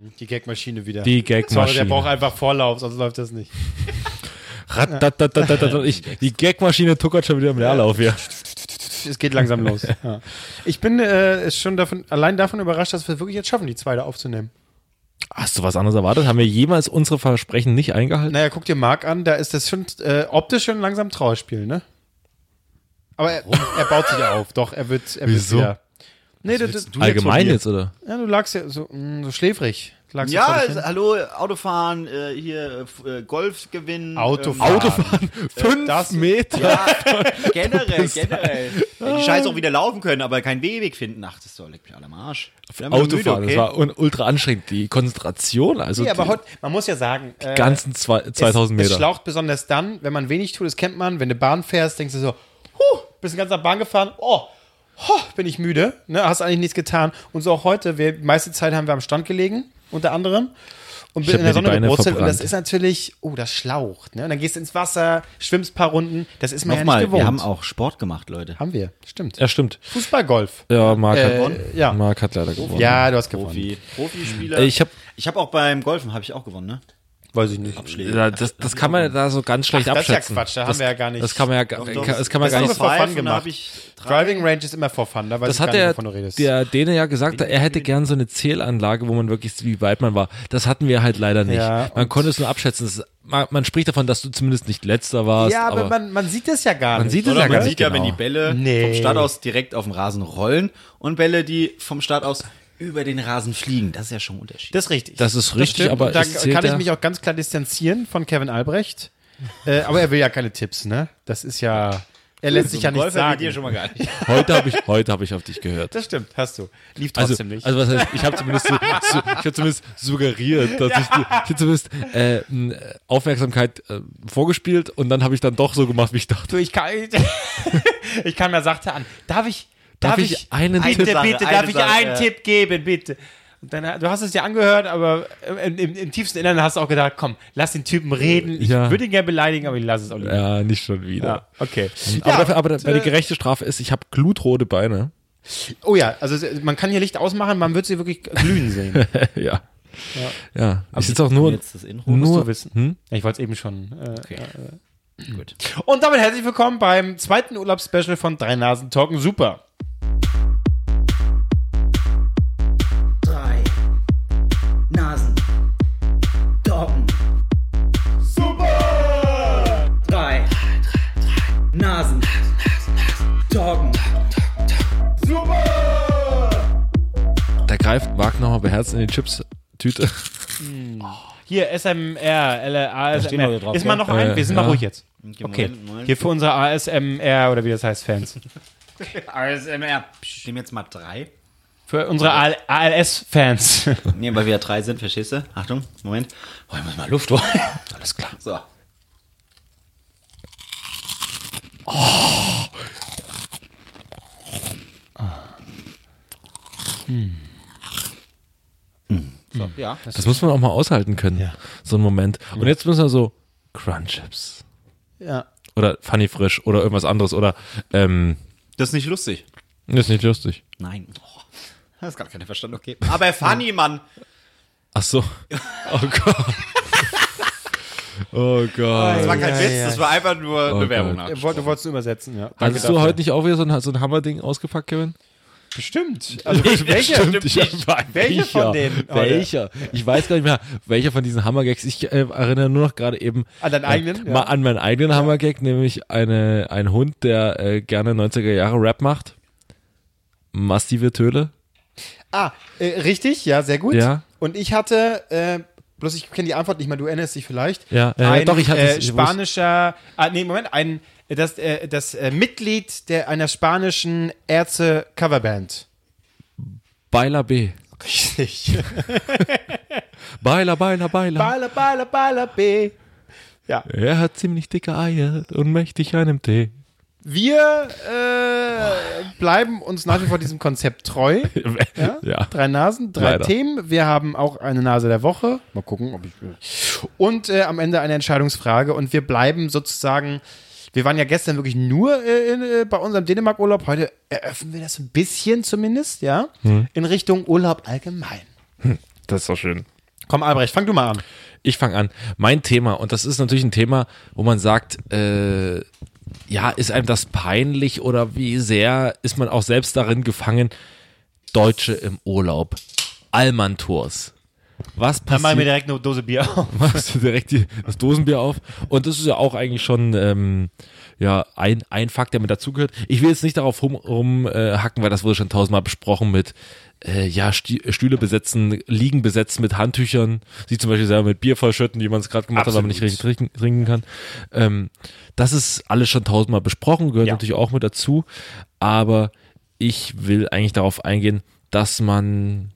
Die Gagmaschine wieder. Die Sorry, der Gagmaschine. braucht einfach Vorlauf, sonst läuft das nicht. Ratatatatatatat. Ich, die Gagmaschine tuckert schon wieder im Leerlauf hier. Es geht langsam los. Ja. Ich bin äh, schon davon, allein davon überrascht, dass wir wirklich jetzt schaffen, die zweite aufzunehmen. Hast du was anderes erwartet? Haben wir jemals unsere Versprechen nicht eingehalten? Naja, guck dir Marc an, da ist das schon äh, optisch schon langsam Trauerspiel, ne? Aber er, er baut sich auf, doch, er wird, er Wieso? wird wieder. Nee, du, du, du Allgemein jetzt jetzt, oder? ja, du lagst ja so, mh, so schläfrig. Lagst Ja, also, hallo, Autofahren, äh, hier äh, Golf gewinnen. Autofahren. Autofahren, fünf das- Meter. Ja, generell, generell. Ja, die Scheiße auch wieder laufen können, aber keinen Gehweg finden. Ach, das ist doch, leck mich alle am Arsch. Autofahren, müde, das war un ultra anstrengend. Die Konzentration, also Nee, aber die heute, man muss ja sagen, äh, ganzen zwei, 2000 es, Meter. Es schlaucht besonders dann, wenn man wenig tut, das kennt man, wenn du Bahn fährst, denkst du so, huh, bist den ganzen Tag Bahn gefahren, oh, huh, bin ich müde, ne, hast eigentlich nichts getan. Und so auch heute, wir, die meiste Zeit haben wir am Strand gelegen, unter anderem. Und bin hab in der Sonne gebrutzelt und das ist natürlich, oh, das schlaucht. Ne? Und dann gehst du ins Wasser, schwimmst ein paar Runden, das ist mir ja nicht Nochmal, gewohnt. wir haben auch Sport gemacht, Leute. Haben wir, stimmt. ja, stimmt. Fußballgolf. Ja, Marc Äh, hat, ja. Marc hat leider gewonnen. Ja, du hast gewonnen. Profi, Profispieler. Äh, Ich habe ich habe auch beim Golfen habe ich auch gewonnen, ne? Weiß ich nicht. das, das kann man da so ganz schlecht Ach, das ist ja abschätzen. Quatsch, da haben das, wir ja gar nicht- Das kann man ja, Doch, gar- doch, das kann man das gar ist nicht. for fun gemacht. da. Driving Range ist immer for fun, da weiß Das ich hat gar nicht, der, wovon du redest. der Däne ja gesagt, er hätte gern so eine Zählanlage, wo man wirklich sieht, wie weit man war. Das hatten wir halt leider nicht. Ja, man konnte es nur abschätzen. Das, man, man spricht davon, dass du zumindest nicht letzter warst. ja, aber, aber man, man sieht das ja gar Man nicht. sieht es Oder ja man gar sieht nicht ja, genau. wenn die Bälle Nee. vom Start aus direkt auf dem Rasen rollen und Bälle, die vom Start aus über den Rasen fliegen. Das ist ja schon ein Unterschied. Das ist richtig. Das ist richtig, stimmt. aber da kann ich ja- mich auch ganz klar distanzieren von Kevin Albrecht. äh, aber er will ja keine Tipps, ne? Das ist ja. Er lässt sich ja nicht Golfer sagen. dir schon mal gar nicht. heute habe ich, heute habe ich auf dich gehört. Das stimmt, hast du. Lief Also, trotzdem nicht. also was heißt, ich habe zumindest, so, so, ich hab zumindest suggeriert, dass ich, die- ich hab zumindest äh, Aufmerksamkeit äh, vorgespielt und dann habe ich dann doch so gemacht, wie ich dachte. du, ich kann, ich kam ja sachte an. Darf ich, Darf darf, ich ich, einen bitte, Tipp- bitte, Sache, darf ich Sache, einen ja. Tipp geben, bitte? Und dann, du hast es dir angehört, aber im, im, im tiefsten Inneren hast du auch gedacht, komm, lass den Typen reden. Ich Ja. würde ihn gerne beleidigen, aber ich lasse es auch nicht. Ja, nicht schon wieder. Ja, okay. Aber, Ja, dafür, aber und, weil die äh, gerechte Strafe ist, ich habe glutrote Beine. Oh ja, also man kann hier Licht ausmachen, man wird sie wirklich glühen sehen. ja. Ja. Ich sitze auch nur, Jetzt das Intro. Musst nur du wissen. Hm? Ja, ich wollte es eben schon. Äh, Okay. Gut. Und damit herzlich willkommen beim zweiten Urlaubsspecial von Drei Nasen Talken Super. Greift Marc nochmal beherzt in die Chips-Tüte. Hier, SMR, LA, ASMR. Ist mal noch ein? Wir sind mal ruhig jetzt. Okay, hier für unsere ASMR oder wie das heißt, Fans. ASMR. Ich nehme jetzt mal drei. Für unsere ALS-Fans. Nee, weil wir ja drei sind, verstehst du? Achtung, Moment. Oh, ich muss mal Luft holen. Alles klar. So. So, ja. Das muss man auch mal aushalten können. So ein Moment. Und jetzt müssen wir so Crunchips. ja. Oder Funny Frisch oder irgendwas anderes. Oder, ähm, Das ist nicht lustig. das ist nicht lustig. Nein. Oh, das ist gar keiner verstanden, okay. Aber funny, Mann. Ach so. Oh Gott. Oh Gott. Das war kein Ja, Witz, ja. das war einfach nur eine Oh Werbung. Gott. Du wolltest, übersetzen, ja. Danke Hattest du dafür. heute nicht auch wieder so ein, so ein Hammerding ausgepackt, Kevin? Bestimmt. Also welche? Stimmt, ich Welche von denen? Welcher? Ich weiß gar nicht mehr, welcher von diesen Hammergags. Ich äh, erinnere nur noch gerade eben An deinen eigenen? äh, mal an meinen eigenen Hammergag, nämlich eine, ein Hund, der äh, gerne 90er Jahre Rap macht. Massive Töle. Ah, äh, richtig, ja, sehr gut. Ja. Und ich hatte, äh, bloß ich kenne die Antwort nicht mehr, du erinnerst dich vielleicht. Ja, äh, ein doch, ich hatte äh, spanischer, ah, nee, Moment, ein, das, äh, das äh, Mitglied der, einer spanischen Ärzte-Coverband. Baila B. Richtig. Baila, baila, baila. Baila, baila, baila, B. Ja. Er hat ziemlich dicke Eier und mächtig einem Tee. Wir äh, bleiben uns nach wie vor diesem Konzept treu. Ja? Ja. Drei Nasen, drei Leider. Themen. Wir haben auch eine Nase der Woche. Mal gucken, ob ich will. Und äh, am Ende eine Entscheidungsfrage. Und wir bleiben sozusagen. Wir waren ja gestern wirklich nur äh, in, äh, bei unserem Dänemark-Urlaub. Heute eröffnen wir das ein bisschen zumindest, ja, Hm. in Richtung Urlaub allgemein. Das ist doch schön. Komm, Albrecht, fang du mal an. Ich fange an. Mein Thema, und das ist natürlich ein Thema, wo man sagt, äh, ja, ist einem das peinlich oder wie sehr ist man auch selbst darin gefangen? Deutsche im Urlaub. Allmann-Tours. Was Dann machen wir passiert? direkt eine Dose Bier auf. Machst du direkt die, das Dosenbier auf. Und das ist ja auch eigentlich schon ähm, ja, ein, ein Fakt, der mit dazugehört. Ich will jetzt nicht darauf rumhacken, rum, äh, weil das wurde schon tausendmal besprochen mit äh, ja, Stühle besetzen, Liegen besetzen mit Handtüchern, sie zum Beispiel selber mit Bier vollschütten, wie man es gerade gemacht hat, aber nicht richtig trinken, trinken kann. Ähm, das ist alles schon tausendmal besprochen, gehört Ja. natürlich auch mit dazu. Aber ich will eigentlich darauf eingehen, dass man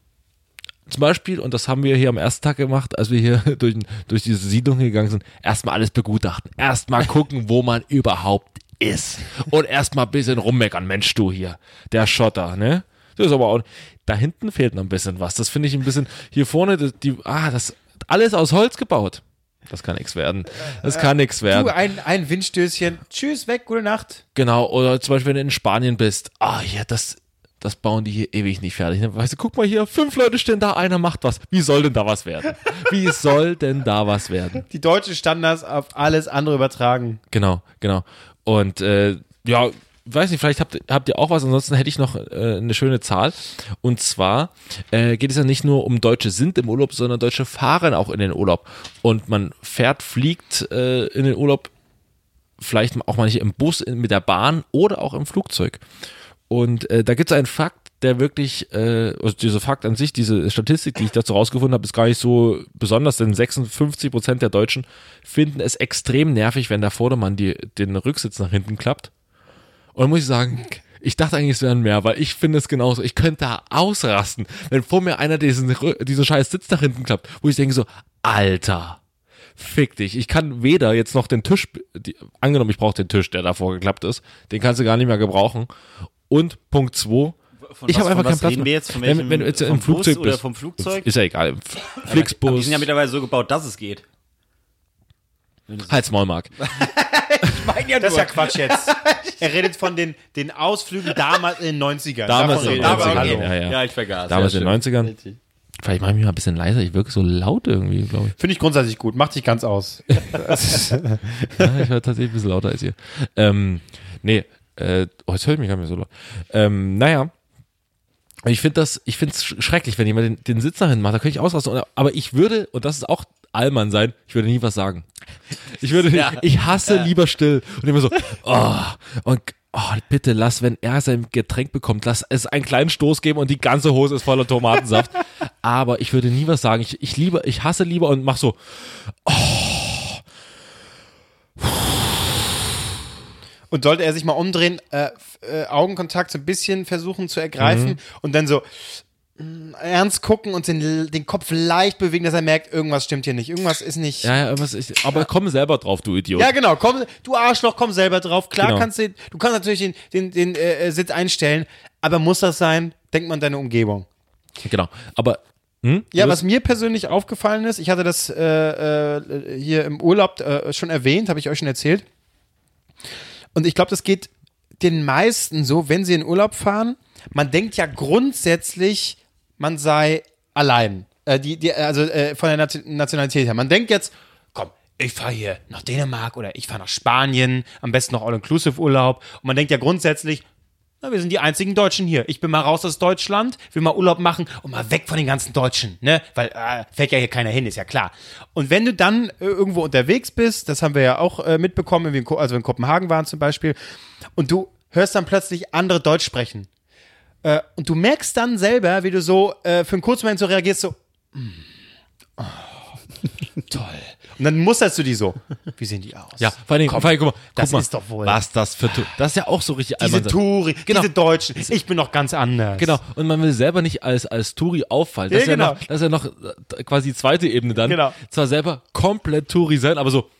zum Beispiel, und das haben wir hier am ersten Tag gemacht, als wir hier durch, durch diese Siedlung gegangen sind, erstmal alles begutachten. Erstmal gucken, wo man überhaupt ist. Und erstmal ein bisschen rummeckern. Mensch, du hier, der Schotter, ne? Das ist aber auch, da hinten fehlt noch ein bisschen was. Das finde ich ein bisschen, hier vorne, das, die, ah, das, alles aus Holz gebaut. Das kann nichts werden. Das kann nichts werden. Du, ein, ein Windstößchen. Tschüss, weg, gute Nacht. Genau, oder zum Beispiel, wenn du in Spanien bist. Ah, ja, das, das bauen die hier ewig nicht fertig. Weißt du, guck mal hier, fünf Leute stehen da, einer macht was. Wie soll denn da was werden? Wie soll denn da was werden? Die deutschen Standards auf alles andere übertragen. Genau, genau. Und äh, ja, weiß nicht, vielleicht habt, habt ihr auch was, ansonsten hätte ich noch äh, eine schöne Zahl. Und zwar äh, geht es ja nicht nur um Deutsche sind im Urlaub, sondern Deutsche fahren auch in den Urlaub. Und man fährt, fliegt äh, in den Urlaub, vielleicht auch manche im Bus, in, mit der Bahn oder auch im Flugzeug. Und äh, da gibt es einen Fakt, der wirklich, äh, also dieser Fakt an sich, diese Statistik, die ich dazu rausgefunden habe, ist gar nicht so besonders, denn 56 Prozent der Deutschen finden es extrem nervig, wenn der Vordermann die, den Rücksitz nach hinten klappt. Und dann muss ich sagen, ich dachte eigentlich, es wären mehr, weil ich finde es genauso. Ich könnte da ausrasten, wenn vor mir einer diesen, diesen scheiß Sitz nach hinten klappt, wo ich denke so, Alter, fick dich. Ich kann weder jetzt noch den Tisch, die, angenommen, ich brauche den Tisch, der davor geklappt ist, den kannst du gar nicht mehr gebrauchen. Und Punkt zwei, Von ich was- habe einfach keinen Platz reden mehr. wir jetzt? Von wenn, welchem- wenn du jetzt vom im Flugzeug Bus oder bist. vom Flugzeug? Ist ja egal. Im F- Aber die Flixbus, sind ja mittlerweile so gebaut, dass es geht. halt Smallmark. Das ist ja Quatsch jetzt. er redet von den, den Ausflügen damals in den 90ern. Damals in den reden wir. 90ern, Hallo. ja, ja. ich vergaß. Damals in den 90ern. Vielleicht mache ich mich mal ein bisschen leiser. Ich wirke so laut irgendwie, glaube ich. Finde ich grundsätzlich gut. Macht dich ganz aus. Ja, ich war tatsächlich ein bisschen lauter als ihr. Ähm, nee, äh, oh, jetzt höre ich mich gar nicht mehr so laut. Ähm, naja. Ich finde das, ich finde es schrecklich, wenn jemand den, den Sitz dahin macht, da könnte ich ausrasten. Aber ich würde, und das ist auch Allmann sein, ich würde nie was sagen. Ich würde, ich hasse lieber still. Und immer so, oh, und oh, bitte lass, wenn er sein Getränk bekommt, lass es einen kleinen Stoß geben und die ganze Hose ist voller Tomatensaft. Aber ich würde nie was sagen. Ich, ich liebe, ich hasse lieber und mach so, Und sollte er sich mal umdrehen, äh, äh, Augenkontakt so ein bisschen versuchen zu ergreifen Mhm. und dann so mh, ernst gucken und den, den Kopf leicht bewegen, dass er merkt, irgendwas stimmt hier nicht. Irgendwas ist nicht. ja, ja, was ist, aber komm selber drauf, du Idiot. Ja, genau. Komm, du Arschloch, komm selber drauf. Klar Genau. kannst du, du kannst natürlich den, den, den äh, Sitz einstellen, aber muss das sein? Denk mal an deine Umgebung. Genau. Aber hm? Ja, was mir persönlich aufgefallen ist, ich hatte das äh, äh, hier im Urlaub äh, schon erwähnt, habe ich euch schon erzählt. Und ich glaube, das geht den meisten so, wenn sie in Urlaub fahren. Man denkt ja grundsätzlich, man sei allein. Äh, die, die, also äh, von der Nation- Nationalität her. Man denkt jetzt, komm, ich fahre hier nach Dänemark oder ich fahre nach Spanien, am besten noch All-Inclusive-Urlaub. Und man denkt ja grundsätzlich, na, wir sind die einzigen Deutschen hier. Ich bin mal raus aus Deutschland, will mal Urlaub machen und mal weg von den ganzen Deutschen, ne? Weil äh, fährt ja hier keiner hin, ist ja klar. Und wenn du dann äh, irgendwo unterwegs bist, das haben wir ja auch äh, mitbekommen, in, also in Kopenhagen waren zum Beispiel, und du hörst dann plötzlich andere Deutsch sprechen. Äh, und du merkst dann selber, wie du so äh, für einen kurzen Moment so reagierst, so, mm, oh, toll. Und dann musterst du die so. Wie sehen die aus? Ja, vor allem, Komm, vor allem guck mal, das guck mal, ist doch wohl. Was das für, das ist ja auch so richtig Diese. Touri, Genau. diese Deutschen. Ich bin noch ganz anders. Genau, und man will selber nicht als, als Touri auffallen. Das, Ja, ist ja genau. noch, das ist ja noch äh, quasi die zweite Ebene dann. Genau. Zwar selber komplett Touri sein, aber so,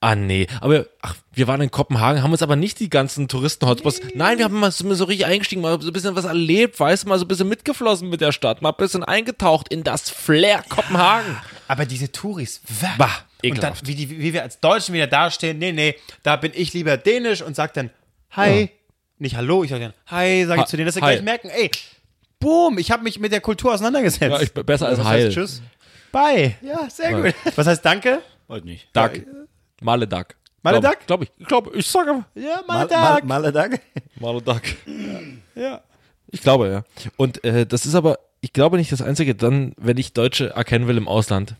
ah nee, aber ach, wir waren in Kopenhagen, haben uns aber nicht die ganzen Touristen-Hotspots. Nein, wir haben mal so, so richtig eingestiegen, mal so ein bisschen was erlebt, weißt du, mal so ein bisschen mitgeflossen mit der Stadt, mal ein bisschen eingetaucht in das Flair Kopenhagen. Aber diese Touris, wah. Bah, und dann, ekelhaft. wie, die, wie wir als Deutschen wieder dastehen, nee, nee, da bin ich lieber dänisch und sag dann Hi. Nicht Hallo, ich sag dann Hi, sag ich Ha- zu denen, dass sie Hi. gleich merken, ey, Boom, ich habe mich mit der Kultur auseinandergesetzt. Ja, ich, besser als heißt Tschüss? Bye. Ja, sehr gut. Was heißt Danke? Heute nicht. Duck. Male Duck. Male Glaub- Duck? Glaub ich. Ich glaube, ich sage einfach Ja, Mal, mal, mal, Dank. mal Dank. Male Duck. Ja. Ich glaube, ja. Und äh, das ist aber, ich glaube nicht das Einzige, dann, wenn ich Deutsche erkennen will im Ausland.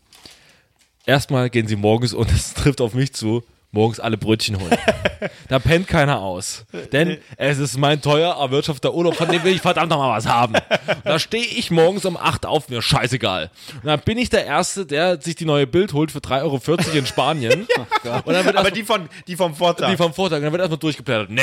Erstmal gehen sie morgens, und das trifft auf mich zu, morgens alle Brötchen holen. da pennt keiner aus. Denn es ist mein teuer erwirtschafteter Urlaub, von dem will ich verdammt nochmal was haben. Und da stehe ich morgens um 8 auf, mir scheißegal. Und dann bin ich der Erste, der sich die neue Bild holt für 3,40 Euro in Spanien. Und dann wird Aber die, von, die vom Vortag. die vom Vortag. Und dann wird erstmal durchgeblättert. Nee.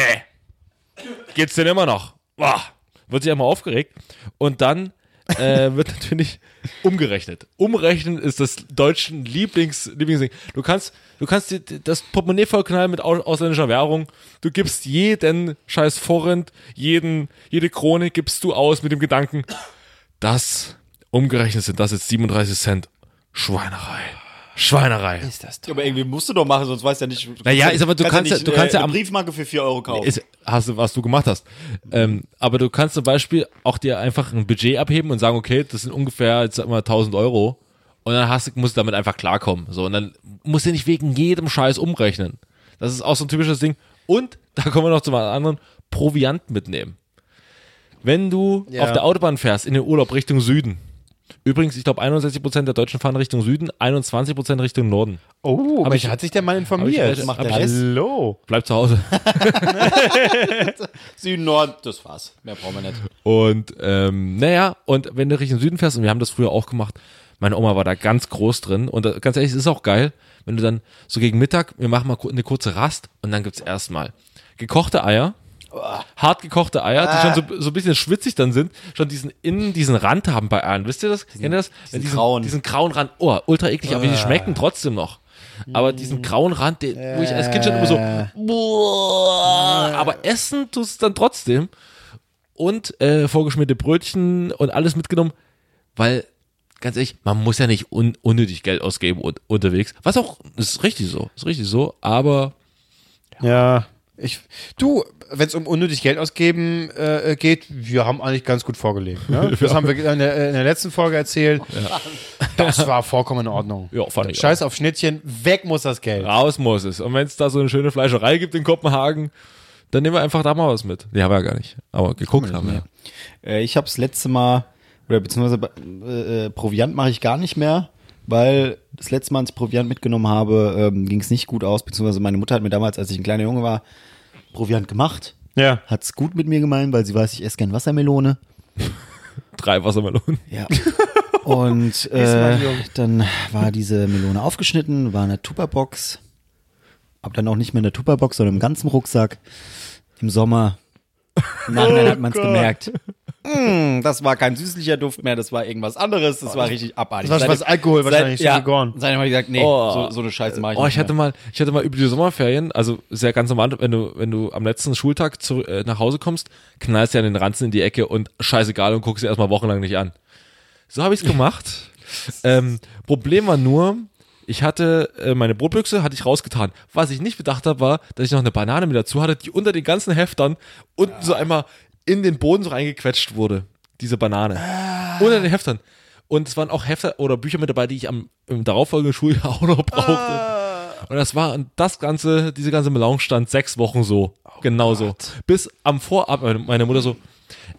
Geht's denn immer noch? Boah. Wird sich einmal aufgeregt. Und dann äh, wird natürlich umgerechnet. Umrechnen ist das deutschen Lieblings, Lieblingsding. Du kannst, du kannst dir das Portemonnaie vollknallen mit au- ausländischer Währung. Du gibst jeden scheiß Forint, jeden, jede Krone gibst du aus mit dem Gedanken, das umgerechnet sind das jetzt 37 Cent. Schweinerei. Schweinerei. ist das Ja, aber irgendwie musst du doch machen, sonst weißt du ja nicht. Du Naja, kannst ist aber- du kannst ja- nicht, du kannst ja äh, am- eine Briefmarke für 4 Euro kaufen. ist, hast du, was du gemacht hast. Ähm, aber du kannst zum Beispiel auch dir einfach ein Budget abheben und sagen, okay, das sind ungefähr, jetzt sag mal, 1000 Euro. Und dann hast, du- musst du damit einfach klarkommen. So, und dann musst du nicht wegen jedem Scheiß umrechnen. Das ist auch so ein typisches Ding. Und, da kommen wir noch zu einem anderen, Proviant mitnehmen. Wenn du Ja. auf der Autobahn fährst, in den Urlaub Richtung Süden. Übrigens, ich glaube, 61% der Deutschen fahren Richtung Süden, 21% Richtung Norden. Oh, Mensch, ich- hat sich der Mann informiert? ich- Macht der? Hallo. Bleib zu Hause. Süden, Norden, das war's. Mehr brauchen wir nicht. Und ähm, naja, und wenn du Richtung Süden fährst, und wir haben das früher auch gemacht, meine Oma war da ganz groß drin und äh, ganz ehrlich, es ist auch geil, wenn du dann so gegen Mittag, wir machen mal eine kurze Rast und dann gibt's erstmal gekochte Eier, hart gekochte Eier, die schon so, so ein bisschen schwitzig dann sind, schon diesen innen diesen Rand haben bei Eiern. Wisst ihr das? Kennt ihr das? Wenn diesen, grauen. diesen grauen Rand, oh, ultra eklig, aber die schmecken trotzdem noch. Aber diesen grauen Rand, den, wo ich als Kind schon immer so, boah, aber essen tust es dann trotzdem und äh, vorgeschmierte Brötchen und alles mitgenommen, weil ganz ehrlich, man muss ja nicht un unnötig Geld ausgeben und, unterwegs. Was auch ist richtig so, ist richtig so, aber Ja. Ich, du, wenn es um unnötig Geld ausgeben äh, geht, wir haben eigentlich ganz gut vorgelegt. Ne? Das haben wir in der, in der letzten Folge erzählt. Das war vollkommen in Ordnung. ja, fand ich. Scheiß auf Schnittchen, weg muss das Geld. auch. Raus muss es. Und wenn es da so eine schöne Fleischerei gibt in Kopenhagen, dann nehmen wir einfach da mal was mit. Die haben wir ja gar nicht, aber geguckt haben wir. Äh, ich habe das letzte Mal, oder beziehungsweise äh, äh, Proviant mache ich gar nicht mehr, weil das letzte Mal, als ich Proviant mitgenommen habe, ähm, ging es nicht gut aus, beziehungsweise meine Mutter hat mir damals, als ich ein kleiner Junge war, Proviant gemacht. Ja. Hat's gut mit mir gemeint, weil sie weiß, ich esse gern Wassermelone. Drei Wassermelonen. Ja. Und äh, dann war diese Melone aufgeschnitten, war in der Tupperbox. Aber dann auch nicht mehr in der Tupperbox, sondern im ganzen Rucksack. Im Sommer. Im Nachhinein hat man es gemerkt. Mm, das war kein süßlicher Duft mehr, das war irgendwas anderes. Das war richtig abartig. Das war was Alkohol wahrscheinlich, ja, schon gegoren. Seitdem habe ich gesagt, nee, Oh. so, so eine Scheiße mache ich Oh, nicht ich hatte mal, ich hatte mal über die Sommerferien, also sehr ganz normal, wenn du, wenn du am letzten Schultag zu, äh, nach Hause kommst, knallst du ja den Ranzen in die Ecke und scheißegal und guckst dir erstmal wochenlang nicht an. So habe ich's gemacht. ähm, Problem war nur, ich hatte äh, meine Brotbüchse hatte ich rausgetan. Was ich nicht bedacht habe, war, dass ich noch eine Banane mit dazu hatte, die unter den ganzen Heftern unten so einmal in den Boden so reingequetscht wurde. Diese Banane. Unter den Heftern. Und es waren auch Hefter oder Bücher mit dabei, die ich am im darauffolgenden Schuljahr auch noch brauchte. Und das war, und das ganze, diese ganze Melange stand sechs Wochen so. genau so. Bis am Vorab, meine- Mutter so,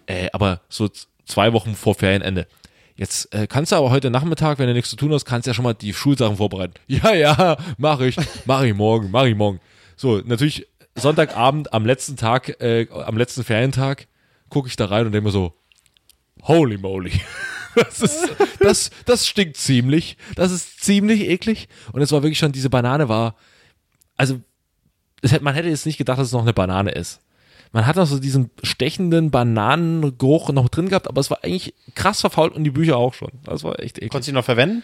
äh, aber so zwei Wochen vor Ferienende. Jetzt äh, kannst du aber heute Nachmittag, wenn du nichts zu tun hast, kannst du ja schon mal die Schulsachen vorbereiten. Ja, ja, mach ich, mach ich morgen, mach ich morgen. So, natürlich Sonntagabend am letzten Tag, äh, am letzten Ferientag, gucke ich da rein und denke mir so, holy moly. Das, ist, das, das stinkt ziemlich. Das ist ziemlich eklig. Und es war wirklich schon, diese Banane war, also hätte, man hätte jetzt nicht gedacht, dass es noch eine Banane ist. Man hat noch so diesen stechenden Bananengeruch noch drin gehabt, aber es war eigentlich krass verfault und die Bücher auch schon. Das war echt eklig. Konntest du die noch verwenden?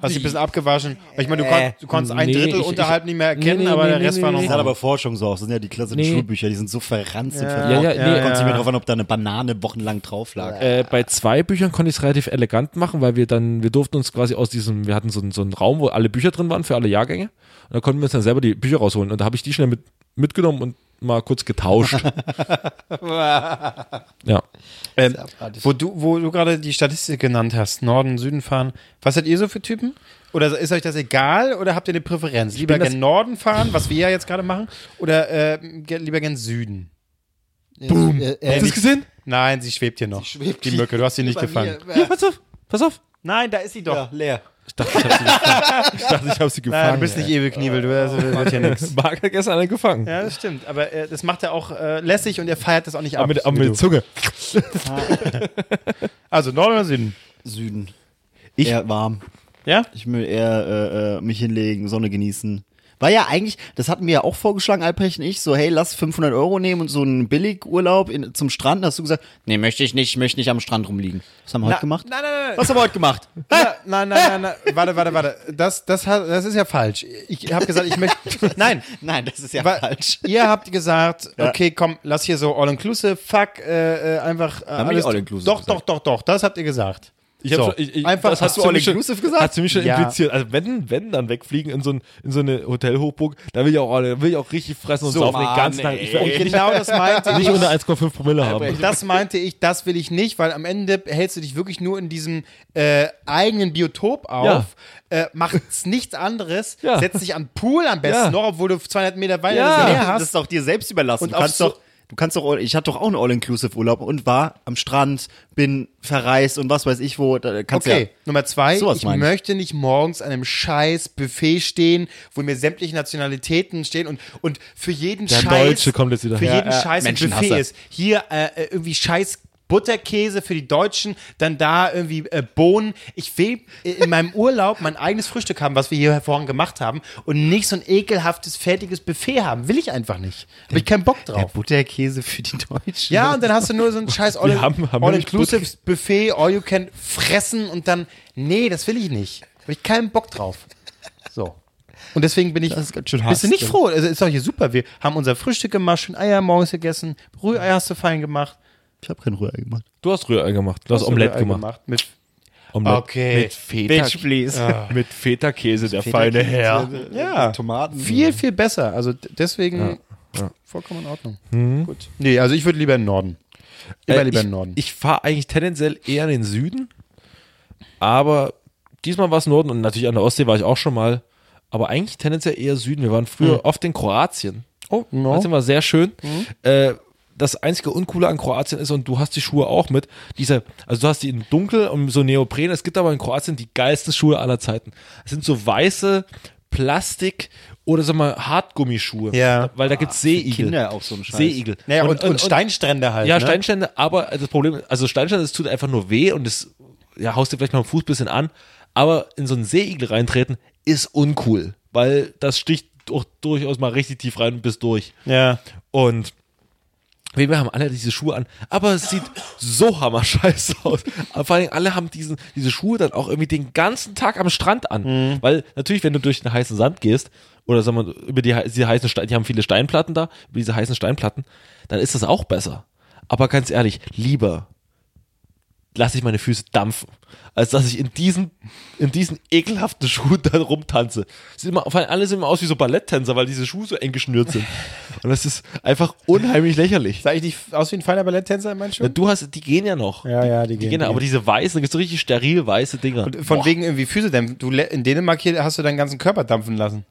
Hast du ein bisschen abgewaschen? Ich meine, du, konnt, du konntest ein Nee, Drittel ich- unterhalb ich- nicht mehr nee, erkennen, nee, aber nee, der nee, Rest war nee, noch. nee. Das hat aber Forschung so aus. Das sind ja die klassischen Nee. Schulbücher, die sind so verranzt und Ja, verraucht. ja, nee. Kommt nicht mehr ja. drauf an, ob da eine Banane wochenlang drauf lag. Äh, bei zwei Büchern konnte ich es relativ elegant machen, weil wir dann, wir durften uns quasi aus diesem, wir hatten so, einen- so einen Raum, wo alle Bücher drin waren für alle Jahrgänge. Und da konnten wir uns dann selber die Bücher rausholen. Und da habe ich die schnell mit, mitgenommen und mal kurz getauscht. ja. Ähm, wo du, wo du gerade die Statistik genannt hast, Norden, Süden fahren, was seid ihr so für Typen? Oder ist euch das egal oder habt ihr eine Präferenz? Lieber gern Norden fahren, was wir ja jetzt gerade machen, oder äh, lieber gern Süden? Boom. Er, Hast er, du es gesehen? Nein, sie schwebt hier noch. schwebt die Mücke, du hast sie nicht gefangen. mir. Ja, pass auf, pass auf. Nein, da ist sie doch. ja, leer. Ich dachte, ich habe sie gefangen. Ich dachte, ich habe sie gefangen. Nein, du bist nicht ewig Kniebel, du das wird ja nichts. Marc hat gestern einen gefangen. Ja, das stimmt. Aber äh, das macht er auch äh, lässig und er feiert das auch nicht ab. aber mit, aber mit du. Zunge. Also Norden oder Süden? Süden. Ich- eher warm. Ja? Ich will eher äh, äh, mich hinlegen, Sonne genießen. War ja eigentlich, das hatten wir ja auch vorgeschlagen, Albrecht und ich, so, hey, lass 500 Euro nehmen und so einen Billigurlaub in, zum Strand. Da hast du gesagt, nee, möchte ich nicht, ich möchte nicht am Strand rumliegen. Was haben wir heute gemacht? Nein, nein, nein. Was haben wir heute gemacht? Na, nein, nein, nein, nein. Warte, warte, warte. Das, das, hat- das ist ja falsch. Ich habe gesagt, ich möchte. Nein. Nein, das ist ja Weil falsch. Ihr habt gesagt, Ja. okay, komm, lass hier so all-inclusive, fuck, äh, äh, einfach äh, alles. all-inclusive doch, gesagt. doch, doch, doch, das habt ihr gesagt. Ich hab So. schon, ich, ich, Einfach- das hast hast du mich schon- all-inclusive gesagt? Hat sie mich schon Ja. impliziert. Also wenn, wenn dann wegfliegen in so, ein, in so eine Hotelhochburg, da will ich auch, da will ich auch richtig fressen und So, saufen den ganzen Tag. Ich will Und genau das meinte nicht ich. unter 1,5 Promille haben. Das meinte ich, das will ich nicht, weil am Ende hältst du dich wirklich nur in diesem äh, eigenen Biotop auf, Ja. äh, machst nichts anderes, Ja. setzt dich an Pool am besten Ja. noch, obwohl du 200 Meter weiter Ja. das Meer das hast. ist doch dir selbst überlassen. Und du auf kannst so- doch, du kannst doch, ich hatte doch auch einen All-Inclusive-Urlaub und war am Strand, bin verreist und was weiß ich wo. Da kannst Okay, ja, Nummer zwei, Sowas ich meine möchte nicht morgens an einem scheiß Buffet stehen, wo mir sämtliche Nationalitäten stehen und, und für jeden Der Scheiß Deutsche kommt jetzt wieder. für Ja, jeden ja, Scheiß ein. Buffet ist. Hier äh, äh, irgendwie scheiß Butterkäse für die Deutschen, dann da irgendwie äh, Bohnen. Ich will äh, in meinem Urlaub mein eigenes Frühstück haben, was wir hier hervorragend gemacht haben und nicht so ein ekelhaftes, fertiges Buffet haben. Will ich einfach nicht. Habe ich keinen Bock der drauf. Butterkäse für die Deutschen. Ja, und dann hast du nur so ein scheiß All- Wir haben- haben All-Inclusive Buffet, all you can fressen und dann, nee, das will ich nicht. Habe ich keinen Bock drauf. So. Und deswegen bin ich, Das ist ganz schön bist du nicht froh? Also ist doch hier super. Wir haben unser Frühstück gemacht, schön Eier morgens gegessen, Rührei hast du fein gemacht. Ich habe kein Rührei gemacht. Du hast Rührei gemacht. Du hast Omelette Rührei gemacht. Mit, Omelette Okay. Mit Feta, please. mit Feta-Käse, der feine Herr. ja, Tomaten. viel, viel besser. Also deswegen vollkommen in Ordnung. Gut. Nee, also ich würde lieber in den Norden. Immer Äh, lieber ich, in den Norden. Ich fahre eigentlich tendenziell eher in den Süden, aber diesmal war es Norden und natürlich an der Ostsee war ich auch schon mal, aber eigentlich tendenziell eher Süden. Wir waren früher oft in Kroatien. oh, no. Das war sehr schön. Äh, das einzige Uncoole an Kroatien ist, und du hast die Schuhe auch mit, diese, also du hast die in dunkel und so Neopren. Es gibt aber in Kroatien die geilsten Schuhe aller Zeiten. Es sind so weiße Plastik oder sag mal Hartgummischuhe. Ja. Weil da gibt's Seeigel. Kinder auch so ein Scheiß. Seeigel. Naja, und, und, Steinstrände halt. Ja, ne? Steinstände, aber das Problem, also Steinstände, das tut einfach nur weh und es ja, haust dir vielleicht mal den Fuß ein bisschen an, aber in so einen Seeigel reintreten ist uncool, weil das sticht doch durchaus mal richtig tief rein bis durch. Ja. Und wir haben alle diese Schuhe an, aber es sieht so hammerscheiße aus. Aber vor allem alle haben diesen, diese Schuhe dann auch irgendwie den ganzen Tag am Strand an. Weil natürlich, wenn du durch den heißen Sand gehst, oder sagen wir, über die, diese heißen Steine, die haben viele Steinplatten da, über diese heißen Steinplatten, dann ist das auch besser. Aber ganz ehrlich, lieber lasse ich meine Füße dampfen, als dass ich in diesen, in diesen ekelhaften Schuhen dann rumtanze. Sieht immer, vor allem alle sehen immer aus wie so Balletttänzer, weil diese Schuhe so eng geschnürt sind. Und das ist einfach unheimlich lächerlich. Sah ich nicht aus wie ein feiner Balletttänzer in meinen Ja, Schuhen? du hast, die gehen ja noch. Ja, ja, die Die gehen. gehen, ja, aber diese weißen, da gibt es so richtig steril weiße Dinger. Und von Boah. wegen irgendwie Füße dämpfen. Du, in Dänemark hier hast du deinen ganzen Körper dampfen lassen.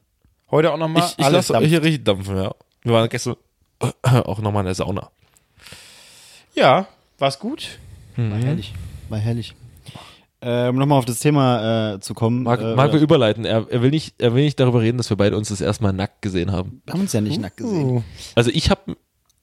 Heute auch nochmal. ich, ich lasse hier richtig dampfen, ja. Wir waren gestern auch nochmal in der Sauna. Ja, war's gut. War herrlich. War herrlich. Äh, um nochmal auf das Thema äh, zu kommen. Marc, äh, oder- überleiten. Er, er, will nicht, er will nicht darüber reden, dass wir beide uns das erste Mal nackt gesehen haben. wir haben uns ja nicht nackt gesehen. Also ich habe,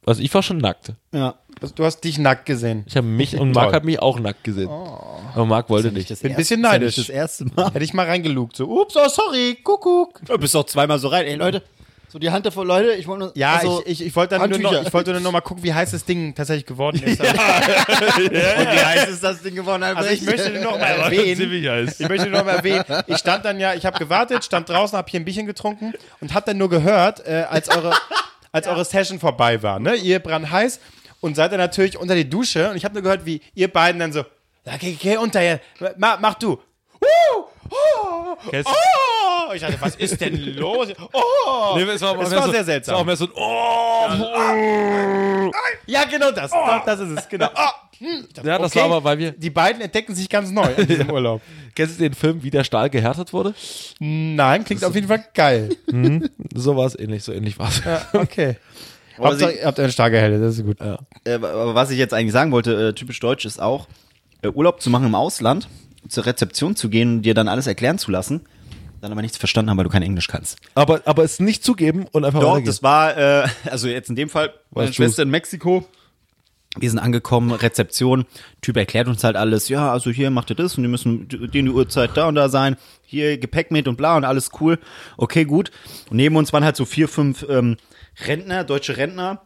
also ich war schon nackt. Ja. Du hast dich nackt gesehen. Ich habe mich und Marc hat mich auch nackt gesehen. Aber Marc wollte nicht. Das Bin ein bisschen neidisch. nicht Das erste Mal. Hätte ich mal reingelugt. So, ups, oh, sorry, Kuckuck. Du bist doch zweimal so rein. Ey, Leute. So die Hand davor, Leute. Ich wollte nur. Ja, also, ich, ich, ich wollte dann nur noch, Handtücher. ich wollte nur noch mal gucken, wie heiß das Ding tatsächlich geworden ist. Und wie heiß ist das Ding geworden? Also ich möchte nur noch mal erwähnen, heiß. ich möchte nur noch mal erwähnen, ich stand dann ja, ich habe gewartet, stand draußen, habe hier ein Bierchen getrunken und habe dann nur gehört, äh, als eure, als eure Session vorbei war, ne? Ihr brand heiß und seid dann natürlich unter die Dusche und ich habe nur gehört, wie ihr beiden dann so, ja, geh, geh unter hier, mach, mach du. Uh, oh, Kennst- oh. Ich dachte, was ist denn los? Oh! Nee, es war, Das mehr war so, sehr Es seltsam. war auch mehr so ein Oh! Ja, genau das. Doch, das ist es, genau. Ah, hm. Ich dachte, Ja, das war aber, weil wir- Die beiden entdecken sich ganz neu in diesem Urlaub. Kennst du den Film, wie der Stahl gefärtet wurde? Nein, klingt auf jeden Fall geil. So war es ähnlich, so ähnlich war es. Ja, okay. Aber Hauptsache, ihr habt eine starke Helle, das ist gut. Äh, aber was ich jetzt eigentlich sagen wollte, äh, typisch deutsch ist auch, äh, Urlaub zu machen im Ausland, zur Rezeption zu gehen und dir dann alles erklären zu lassen, dann aber nichts verstanden haben, weil du kein Englisch kannst. Aber, aber es nicht zugeben und einfach Doch, das war, äh, also jetzt in dem Fall, meine Was Schwester in Mexiko. Wir sind angekommen, Rezeption, Typ erklärt uns halt alles, ja, also hier macht ihr das und die müssen die, die Uhrzeit da und da sein, hier Gepäck mit und bla und alles cool. Okay, gut. Und neben uns waren halt so vier, fünf ähm, Rentner, deutsche Rentner.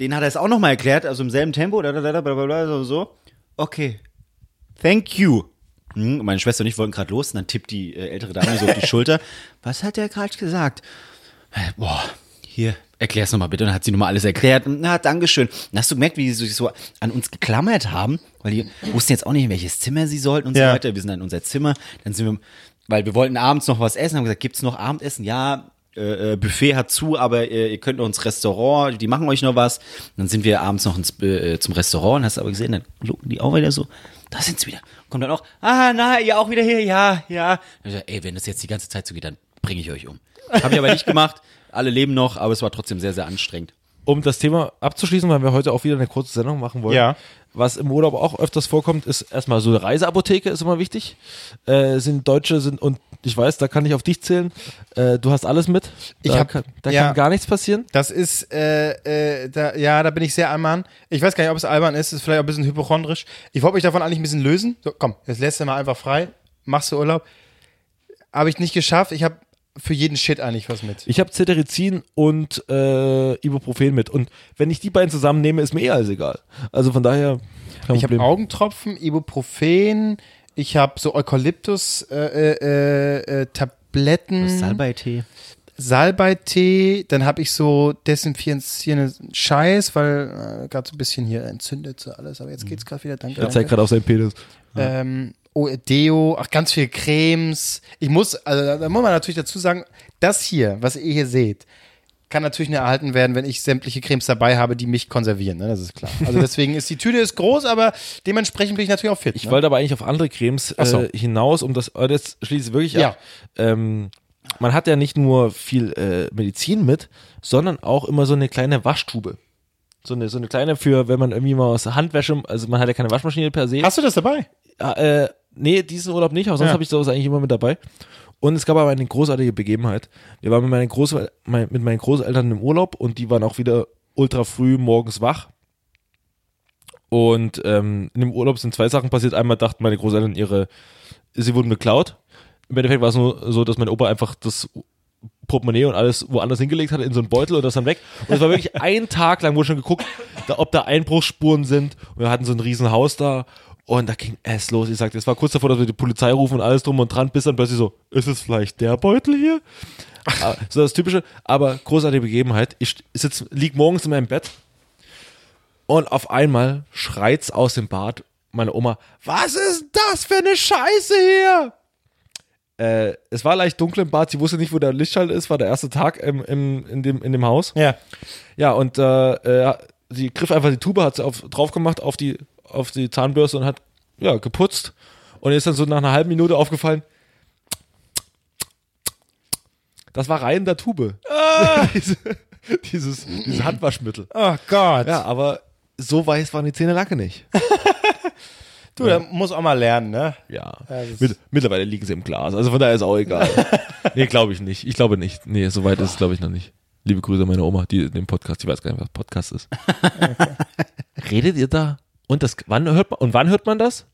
Denen hat er es auch nochmal erklärt, also im selben Tempo, da, da, da, da, bla, bla, bla, so, so. Okay. Thank you. Hm, und meine Schwester und ich wollten gerade los und dann tippt die äh, ältere Dame so auf die Schulter. Was hat der gerade gesagt? Äh, Boah, hier, erklär's nochmal bitte. Und dann hat sie nochmal alles erklärt. Na, Dankeschön. Dann hast du gemerkt, wie sie sich so an uns geklammert haben, weil die wussten jetzt auch nicht, in welches Zimmer sie sollten und Ja. so weiter. Wir sind dann in unser Zimmer. Dann sind wir, weil wir wollten abends noch was essen, haben gesagt, gibt's noch Abendessen? Ja, äh, äh, Buffet hat zu, aber äh, ihr könnt noch ins Restaurant, die machen euch noch was. dann sind wir abends noch ins, äh, zum Restaurant und hast aber gesehen, dann gucken die auch wieder so, da sind sie wieder. Kommt dann auch, ah, na, ihr auch wieder hier, ja, ja. Dann hab ich gesagt, ey, wenn das jetzt die ganze Zeit so geht, dann bringe ich euch um. Hab ich aber nicht gemacht. Alle leben noch, aber es war trotzdem sehr, sehr anstrengend. um das Thema abzuschließen, weil wir heute auch wieder eine kurze Sendung machen wollen. Ja. Was im Urlaub auch öfters vorkommt, ist erstmal so eine Reiseapotheke ist immer wichtig. Äh, sind Deutsche sind und ich weiß, da kann ich auf dich zählen. Äh, du hast alles mit. Ich da hab- kann, da ja. kann gar nichts passieren. Das ist, äh, äh, da, ja, da bin ich sehr albern. Ich weiß gar nicht, ob es albern ist, ist vielleicht auch ein bisschen hypochondrisch. Ich wollte mich davon eigentlich ein bisschen lösen. So, komm, jetzt lässt du mal einfach frei, machst du Urlaub. Habe ich nicht geschafft. Ich habe für jeden Shit eigentlich was mit. Ich habe Cetirizin und äh, Ibuprofen mit. Und wenn ich die beiden zusammennehme, ist mir eh alles egal. Also von daher. Ich habe. Augentropfen, Ibuprofen, ich habe so Eukalyptus äh, äh, äh, äh, Tabletten, Salbei-Tee. Salbeitee, dann habe ich so desinfizierenden Scheiß, weil äh, gerade so ein bisschen hier entzündet so alles, aber jetzt geht's gerade wieder, danke. Er zeigt gerade auf seinen Penis. ähm, oh, Deo, ach, ganz viel Cremes. Ich muss, also da muss man natürlich dazu sagen, das hier, was ihr hier seht, kann natürlich nur erhalten werden, wenn ich sämtliche Cremes dabei habe, die mich konservieren, ne? das ist klar. Also deswegen ist die Tüte ist groß, aber dementsprechend bin ich natürlich auch fit. Ich ne? wollte aber eigentlich auf andere Cremes so. äh, hinaus, um das, äh, das schließt wirklich Ja. ab. Ähm, man hat ja nicht nur viel äh, Medizin mit, sondern auch immer so eine kleine Waschtube. So eine, so eine kleine für, wenn man irgendwie mal aus Handwäsche, also man hat ja keine Waschmaschine per se. Hast du das dabei? Ja, äh, nee, diesen Urlaub nicht, aber sonst Ja. habe ich sowas eigentlich immer mit dabei. Und es gab aber eine großartige Begebenheit. Wir waren mit meinen, Groß mit meinen Großeltern im Urlaub und die waren auch wieder ultra früh morgens wach. Und ähm, in dem Urlaub sind zwei Sachen passiert. Einmal dachten meine Großeltern, ihre, sie wurden geklaut. Im Endeffekt war es nur so, dass mein Opa einfach das Portemonnaie und alles woanders hingelegt hat in so einen Beutel und das dann weg. Und es war wirklich ein Tag lang, wo schon geguckt, da, ob da Einbruchsspuren sind. Und wir hatten so ein riesen Haus da und da ging es los. Ich sagte, es war kurz davor, dass wir die Polizei rufen und alles drum und dran, bis dann plötzlich so, ist es vielleicht der Beutel hier? Ah, so das Typische, aber großartige Begebenheit. Ich sitz, lieg morgens in meinem Bett und auf einmal schreit's aus dem Bad meine Oma, was ist das für eine Scheiße hier? Äh, es war leicht dunkel im Bad, sie wusste nicht, wo der Lichtschalter ist, war der erste Tag im, im, in, dem, in dem Haus. Ja. Ja, und äh, äh, sie griff einfach die Tube, hat sie auf, drauf gemacht auf die, auf die Zahnbürste und hat ja, geputzt. Und ist dann so nach einer halben Minute aufgefallen, das war rein der Tube. Diese, dieses, dieses Handwaschmittel. Oh Gott. Ja, aber so weiß waren die Zähne lange nicht. Du, da muss auch mal lernen, ne? Ja. ist- Mit, mittlerweile liegen sie im Glas. Also von daher ist auch egal. nee, glaube ich nicht. Ich glaube nicht. Nee, so weit ist es, glaube ich, noch nicht. Liebe Grüße an meine Oma, die den Podcast, die weiß gar nicht, was Podcast ist. Redet ihr da? Und das, wann hört man, und wann hört man das?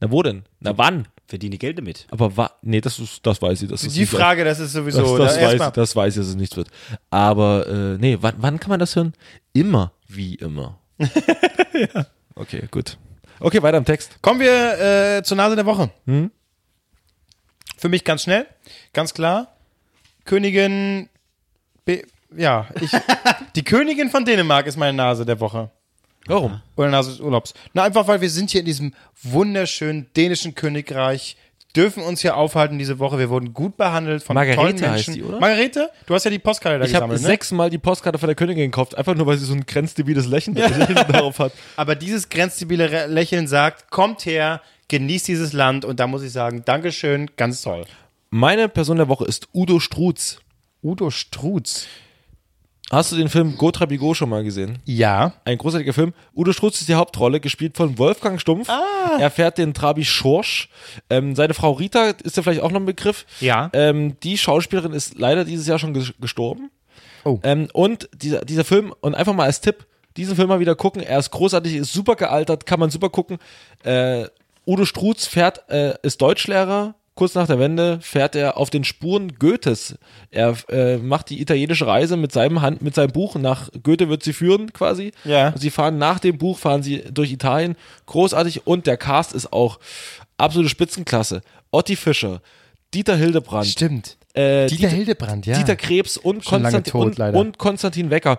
Na, wo denn? Na, wann? Verdiene Geld damit. Aber wa, nee, das ist, das weiß ich. Das ist Die Frage, das ist sowieso. das, das, da weiß, erstmal- ich, das weiß ich, dass es nichts wird. Aber, äh, nee, wann, wann kann man das hören? Immer, wie immer. Okay, gut. Okay, weiter im Text. Kommen wir äh, zur Nase der Woche. Hm? Für mich ganz schnell, ganz klar. Königin, Be ja, ich, die Königin von Dänemark ist meine Nase der Woche. Warum? Oder Nase des Urlaubs. Na, einfach, weil wir sind hier in diesem wunderschönen dänischen Königreich. dürfen uns hier aufhalten diese Woche. Wir wurden gut behandelt von Margarete tollen heißt Menschen. die, oder? Margarete, du hast ja die Postkarte da Ich habe gesammelt, ne? sechsmal die Postkarte von der Königin gekauft, einfach nur weil sie so ein grenzdebiles Lächeln, darauf hat. Aber dieses grenzdebile Re- Lächeln sagt, kommt her, genießt dieses Land und da muss ich sagen, Dankeschön, ganz toll. Meine Person der Woche ist Udo Strutz. Udo Strutz. Hast du den Film Gotra Bigot schon mal gesehen? Ja. Ein großartiger Film. Udo Strutz ist die Hauptrolle, gespielt von Wolfgang Stumpf. Er fährt den Trabi Schorsch. Ähm, seine Frau Rita ist ja vielleicht auch noch ein Begriff. Ja. Ähm, die Schauspielerin ist leider dieses Jahr schon ges- gestorben. Oh. Ähm, und dieser, dieser Film, und einfach mal als Tipp, diesen Film mal wieder gucken. Er ist großartig, ist super gealtert, kann man super gucken. Äh, Udo Strutz fährt, äh, ist Deutschlehrer. Kurz nach der Wende fährt er auf den Spuren Goethes. Er äh, macht die italienische Reise mit seinem Hand, mit seinem Buch nach Goethe wird sie führen, quasi. Ja. Und sie fahren nach dem Buch, fahren sie durch Italien. Großartig. Und der Cast ist auch absolute Spitzenklasse. Otti Fischer, Dieter Hildebrand, Stimmt. äh, Dieter Hildebrand, ja. Dieter Krebs und Konstantin, tot, und, und Konstantin Wecker.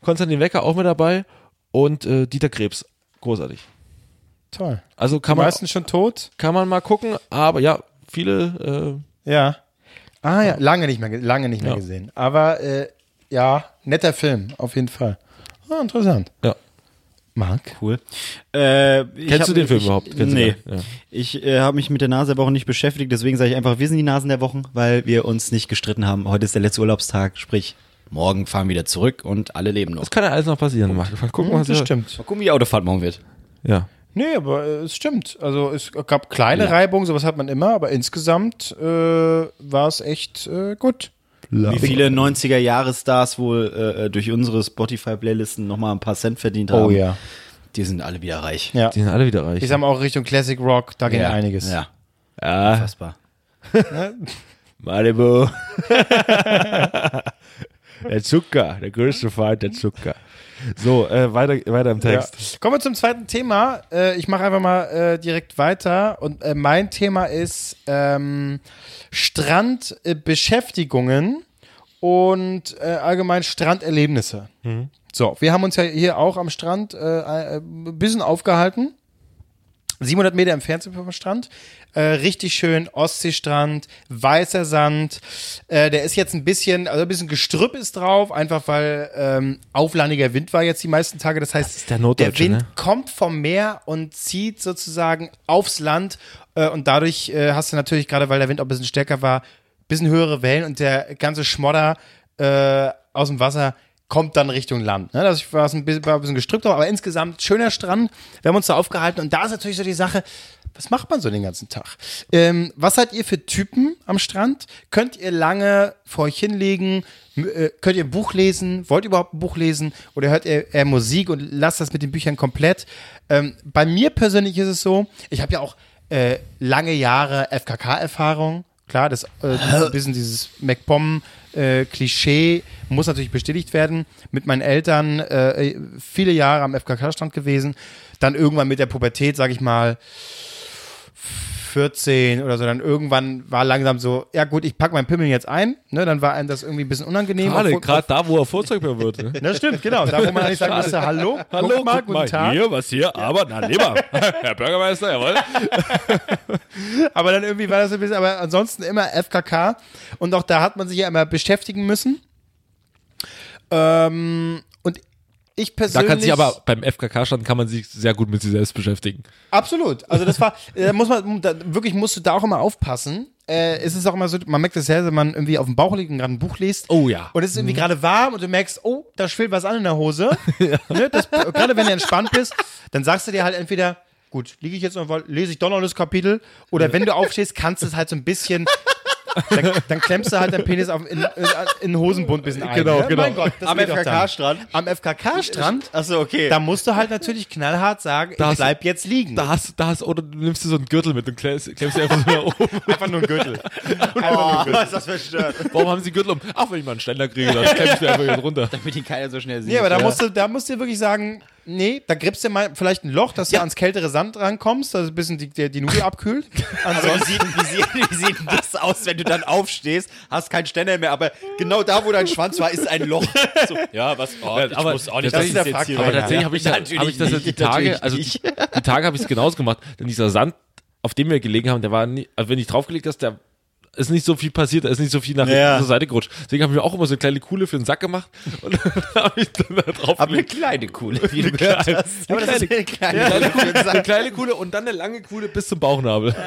Konstantin Wecker auch mit dabei und äh, Dieter Krebs. Großartig. Toll. Also Die kann man, meisten schon tot? kann man mal gucken, aber ja, viele, Ja. Ah ja, lange nicht mehr, ge- lange nicht mehr Ja. gesehen. Aber äh, ja, netter Film, auf jeden Fall. Ah, interessant. äh, ja. Marc? Cool. Äh, Kennst hab- du den Film ich, überhaupt? Kennst nee. Ja. Ich äh, habe mich mit der Nase der Woche nicht beschäftigt, deswegen sage ich einfach, wir sind die Nasen der Wochen, weil wir uns nicht gestritten haben. Heute ist der letzte Urlaubstag, sprich, morgen fahren wir wieder zurück und alle leben noch. Das kann ja alles noch passieren. Mal gucken, was Das stimmt. Mal gucken, wie die Autofahrt morgen wird. Ja. Nee, aber äh, es stimmt. Also es gab kleine Ja. Reibungen, sowas hat man immer, aber insgesamt äh, war es echt äh, gut. Wie viele 90er-Jahre-Stars wohl äh, durch unsere Spotify-Playlisten nochmal ein paar Cent verdient haben. Oh ja. Die sind alle wieder reich. Ja. Die sind alle wieder reich. Ich sag mal auch Richtung Classic Rock, da ging ja. einiges. Ja, ja, unfassbar. Malibu. der Zucker, der größte Feind, der Zucker. So, äh, weiter, weiter im Ja. Text. Kommen wir zum zweiten Thema. Äh, ich mache einfach mal äh, direkt weiter. Und äh, mein Thema ist ähm, Strandbeschäftigungen und äh, allgemein Stranderlebnisse. So, wir haben uns ja hier auch am Strand äh, ein bisschen aufgehalten. 700 Meter entfernt sind wir vom Strand. Äh, richtig schön, Ostseestrand, weißer Sand. Äh, der ist jetzt ein bisschen, also ein bisschen Gestrüpp ist drauf, einfach weil ähm, auflandiger Wind war jetzt die meisten Tage. Das heißt, ist der Norddeutsche, Wind ne? kommt vom Meer und zieht sozusagen aufs Land. Äh, und dadurch äh, hast du natürlich, gerade weil der Wind auch ein bisschen stärker war, ein bisschen höhere Wellen und der ganze Schmodder äh, aus dem Wasser kommt dann Richtung Land. Ne? Das war ein bisschen, war ein bisschen gestrüppt, aber insgesamt schöner Strand. Wir haben uns da aufgehalten und da ist natürlich so die Sache, was macht man so den ganzen Tag? Ähm, was seid ihr für Typen am Strand? Könnt ihr lange vor euch hinlegen? Äh, könnt ihr ein Buch lesen? Wollt ihr überhaupt ein Buch lesen? Oder hört ihr eher Musik und lasst das mit den Büchern komplett? Ähm, bei mir persönlich ist es so, ich habe ja auch äh, lange Jahre FKK-Erfahrung. Klar, das äh, ein bisschen dieses MacPom-Klischee muss natürlich bestätigt werden. Mit meinen Eltern äh, viele Jahre am FKK-Strand gewesen. Dann irgendwann mit der Pubertät, sag ich mal, 14 oder so, dann irgendwann war langsam so, ja gut, ich pack meinen Pimmel jetzt ein, ne, dann war einem das irgendwie ein bisschen unangenehm. Gerade, da, wo er vorzeigbar wird. Ne? Ne, stimmt, genau, da wo man eigentlich sagen müsste, hallo, guck mal, guten Tag. hier, was hier, aber, na, lieber, Herr Bürgermeister, jawohl. Aber dann irgendwie war das ein bisschen, aber ansonsten immer FKK. Und auch da hat man sich ja immer beschäftigen müssen. Ähm, ich Da persönlich. kann sich aber beim FKK-Stand kann man sich sehr gut mit sich selbst beschäftigen. Absolut. Also das war, da muss man, da, wirklich musst du da auch immer aufpassen. Äh, es ist auch immer so, man merkt das sehr, wenn man irgendwie auf dem Bauch liegt und gerade ein Buch liest. Oh ja. Und es ist irgendwie gerade warm und du merkst, oh, da schwillt was an in der Hose. ne, das, gerade wenn du entspannt bist, dann sagst du dir halt entweder, gut, liege ich jetzt noch, lese ich doch noch das Kapitel. Oder wenn du aufstehst, kannst du es halt so ein bisschen. Dann, dann klemmst du halt deinen Penis auf, in, in, in den Hosenbund ein bisschen ein. Genau, ne? genau. Mein Gott, das Am. FKK-Strand? Am FKK-Strand, Achso, okay. da musst du halt natürlich knallhart sagen, Da ich hast- bleib jetzt liegen. Da hast, da hast, oder du nimmst dir so einen Gürtel mit und klemmst, klemmst dir einfach so nach oben. Einfach nur ein Gürtel. oh, was ist das verstört. Warum haben sie Gürtel um? Ach, wenn ich mal einen Ständer kriege, dann klemm ich mir einfach hier runter. Damit ihn keiner so schnell sieht. Nee, aber da musst du, da musst du wirklich sagen, nee, da gräbst du mal vielleicht ein Loch, dass du ans kältere Sand rankommst, dass ein bisschen die, die, die Nudel abkühlt. Aber wie sieht, wie, sieht, wie sieht denn das aus, wenn du dann aufstehst, hast keinen Ständer mehr, aber genau da, wo dein Schwanz war, ist ein Loch. So, ja, was? Oh, Ja, aber muss auch nicht, das dass ist der jetzt hier Frag- Aber Ja, tatsächlich ja. habe ich, da- hab ich das nicht, die Tage, also die, die Tage habe ich es genauso gemacht, denn dieser Sand auf dem wir gelegen haben, der war nie, also wenn ich draufgelegt hast, der ist nicht so viel passiert, da ist nicht so viel nach Ja. zur Seite gerutscht. Deswegen haben wir auch immer so eine kleine Kuhle für den Sack gemacht und dann habe ich dann da drauf Aber eine gelegt. kleine Kuhle, wie du gehört hast. Aber das ist eine kleine Ja, Kuhle. eine, eine kleine Kuhle und dann eine lange Kuhle bis zum Bauchnabel.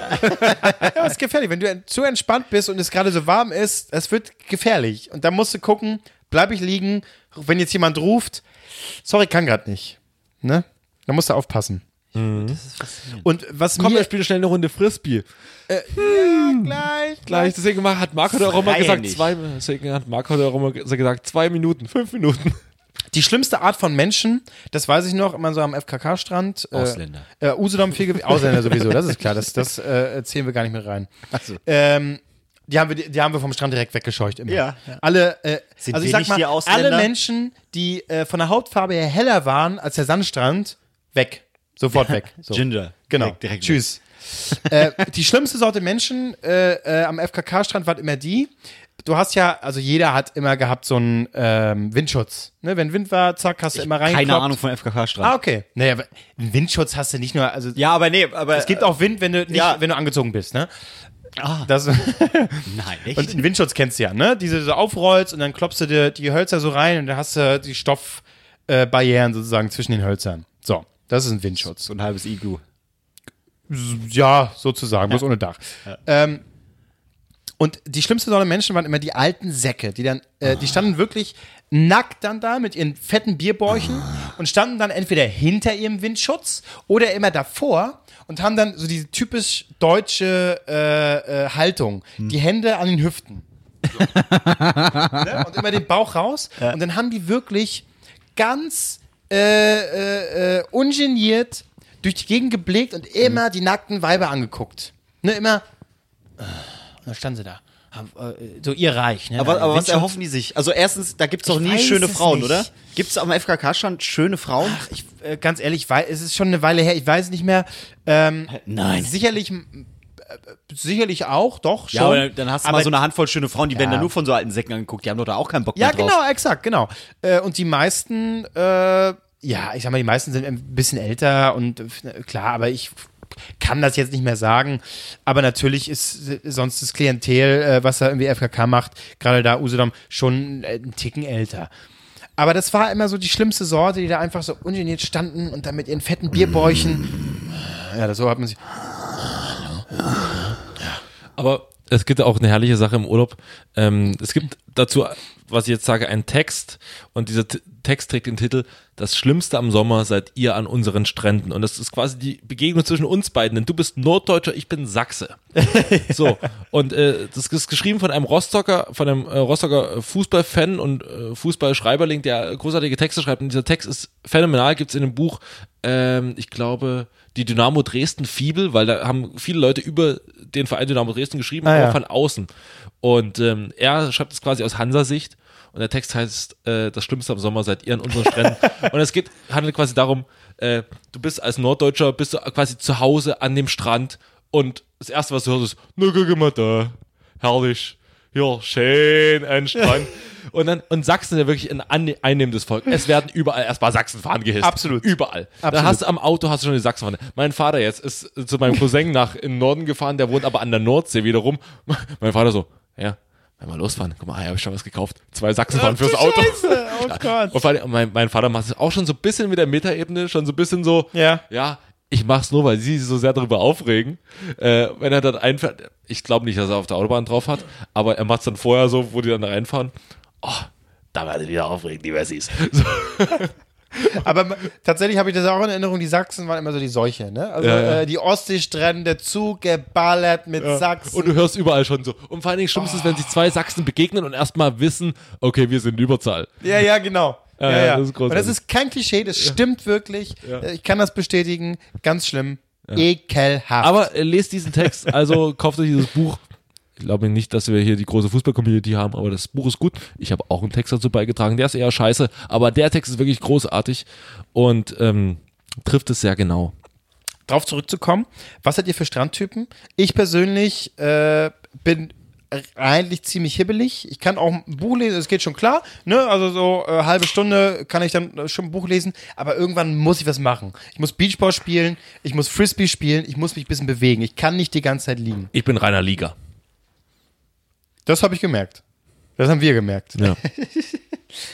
Ja, das ist gefährlich. Wenn du zu entspannt bist und es gerade so warm ist, es wird gefährlich. Und da musst du gucken, bleibe ich liegen, wenn jetzt jemand ruft, sorry, kann gerade nicht. Ne? Da musst du aufpassen. Und was Komm, mir wir spielen schnell eine Runde Frisbee. gleich, Gleich, deswegen hat Marco da auch immer gesagt, nicht. zwei, deswegen hat Marco da auch immer gesagt, zwei Minuten, fünf Minuten. Die schlimmste Art von Menschen, das weiß ich noch, immer so am FKK-Strand. Äh, Ausländer. Äh, Usedom viel Ausländer sowieso, das ist klar. Das, das äh, zählen wir gar nicht mit rein. Ähm, die haben, wir, die haben wir vom Strand direkt weggescheucht immer. Ja, ja. Alle, äh, Sind also ich sag mal, alle Menschen, die äh, von der Hautfarbe her heller waren als der Sandstrand, weg. Sofort weg. So. Ginger. Genau. Direkt, direkt Tschüss. äh, die schlimmste Sorte Menschen äh, äh, am FKK-Strand war immer die. Du hast ja, also jeder hat immer gehabt so einen ähm, Windschutz. Ne? Wenn Wind war, zack, hast du immer rein. Keine Ahnung von FKK-Strand. Ah, okay. Naja, aber einen Windschutz hast du nicht nur, also Ja, aber nee, aber. es gibt auch Wind, wenn du nicht, ja. wenn du angezogen bist, ne? Ah, Das, nein, und echt? einen Windschutz kennst du ja, ne? Diese du so aufrollst und dann klopfst du dir die Hölzer so rein und dann hast du die Stoffbarrieren äh, sozusagen zwischen den Hölzern. So, das ist ein Windschutz. So ein halbes Iglu. Ja, sozusagen, bloß ohne Dach. Ähm, und die schlimmste Sorte Menschen waren immer die alten Säcke, die dann, äh, die standen wirklich nackt dann da mit ihren fetten Bierbäuchen und standen dann entweder hinter ihrem Windschutz oder immer davor und haben dann so diese typisch deutsche äh, äh, Haltung, die Hände an den Hüften. So. ne? Und immer den Bauch raus. Und dann haben die wirklich ganz äh, äh, äh, ungeniert durch die Gegend geblickt und immer die nackten Weiber angeguckt. Ne, immer. äh, Und dann standen sie da. So ihr Reich, ne? Aber, aber was erhoffen die sich? Also erstens, da gibt's doch Ich nie schöne es Frauen, nicht. oder? Gibt's am FKK-Strand schöne Frauen? Ich, äh, ganz ehrlich, weil, es ist schon eine Weile her, ich weiß nicht mehr. Ähm, Nein. Sicherlich, sicherlich auch, doch, schon. Ja, aber dann hast du Aber mal so eine Handvoll schöne Frauen, die werden Ja. dann nur von so alten Säcken angeguckt. Die haben doch da auch keinen Bock Ja, mehr drauf. genau, exakt, genau. Äh, und die meisten, äh, ja, ich sag mal, die meisten sind ein bisschen älter und äh, klar, aber ich kann das jetzt nicht mehr sagen. Aber natürlich ist äh, sonst das Klientel, äh, was da irgendwie FKK macht, gerade da Usedom, schon äh, einen Ticken älter. Aber das war immer so die schlimmste Sorte, die da einfach so ungeniert standen und dann mit ihren fetten Bierbäuchen. Ja, das so hat man sich. Aber es gibt auch eine herrliche Sache im Urlaub. Ähm, es gibt dazu, was ich jetzt sage, einen Text und dieser T Text trägt den Titel Das Schlimmste am Sommer seid ihr an unseren Stränden. Und das ist quasi die Begegnung zwischen uns beiden, denn du bist Norddeutscher, ich bin Sachse. So, und äh, das ist geschrieben von einem Rostocker, von einem äh, Rostocker Fußballfan und äh, Fußballschreiberling, der großartige Texte schreibt. Und dieser Text ist phänomenal, gibt's in dem Buch, ähm, ich glaube, die Dynamo Dresden Fibel, weil da haben viele Leute über den Verein Dynamo Dresden geschrieben, Ah, aber ja. von außen. Und ähm, er schreibt es quasi aus Hansa-Sicht. Und der Text heißt, äh, das Schlimmste am Sommer seid ihr an unseren Stränden. und es geht, handelt quasi darum, äh, du bist als Norddeutscher, bist du quasi zu Hause an dem Strand und das Erste, was du hörst, ist, mal da, herrlich, ja, schön, Strand. und dann, und Sachsen ist ja wirklich ein einnehmendes Volk. Es werden überall erstmal Sachsenfahnen gehisst. Absolut. Überall. Da hast du am Auto hast du schon die Sachsenfahne. Mein Vater jetzt ist zu meinem Cousin nach in den Norden gefahren, der wohnt aber an der Nordsee wiederum. Mein Vater so, ja, wenn wir losfahren, guck mal, hier habe ich schon was gekauft. Zwei Sachsenfahnen fürs Auto. Oh Gott. Und vor allem, mein, mein Vater macht es auch schon so ein bisschen mit der Metaebene, schon so ein bisschen so, Ja. ja, ich mach's nur, weil sie sich so sehr darüber aufregen. Äh, wenn er dann einfährt, ich glaube nicht, dass er auf der Autobahn drauf hat, aber er macht's dann vorher so, wo die dann reinfahren. Oh, da werde ich wieder aufregen, die Wessis. So, Aber tatsächlich habe ich das auch in Erinnerung, die Sachsen waren immer so die Seuche, ne? Also Ja, ja. Äh, die Ostseestrände zugeballert mit Sachsen. und du hörst überall schon so. Und vor allen Dingen schlimmst ist, wenn sich zwei Sachsen begegnen und erstmal wissen, okay, wir sind in Überzahl. Ja, ja, genau. Ja, Ja, ja, das ist und das ist kein Klischee, das stimmt wirklich. Ich kann das bestätigen. Ganz schlimm. Ekelhaft. Aber äh, lest diesen Text, also kauft euch dieses Buch. Ich glaube nicht, dass wir hier die große Fußball-Community haben, aber das Buch ist gut. Ich habe auch einen Text dazu beigetragen. Der ist eher scheiße, aber der Text ist wirklich großartig und ähm, trifft es sehr genau. drauf zurückzukommen, was seid ihr für Strandtypen? Ich persönlich äh, bin eigentlich ziemlich hibbelig. Ich kann auch ein Buch lesen, das geht schon klar. Ne? Also so äh, halbe Stunde kann ich dann äh, schon ein Buch lesen. Aber irgendwann muss ich was machen. Ich muss Beachball spielen, ich muss Frisbee spielen, ich muss mich ein bisschen bewegen. Ich kann nicht die ganze Zeit liegen. Ich bin reiner Liga. Das habe ich gemerkt. Das haben wir gemerkt. Ja.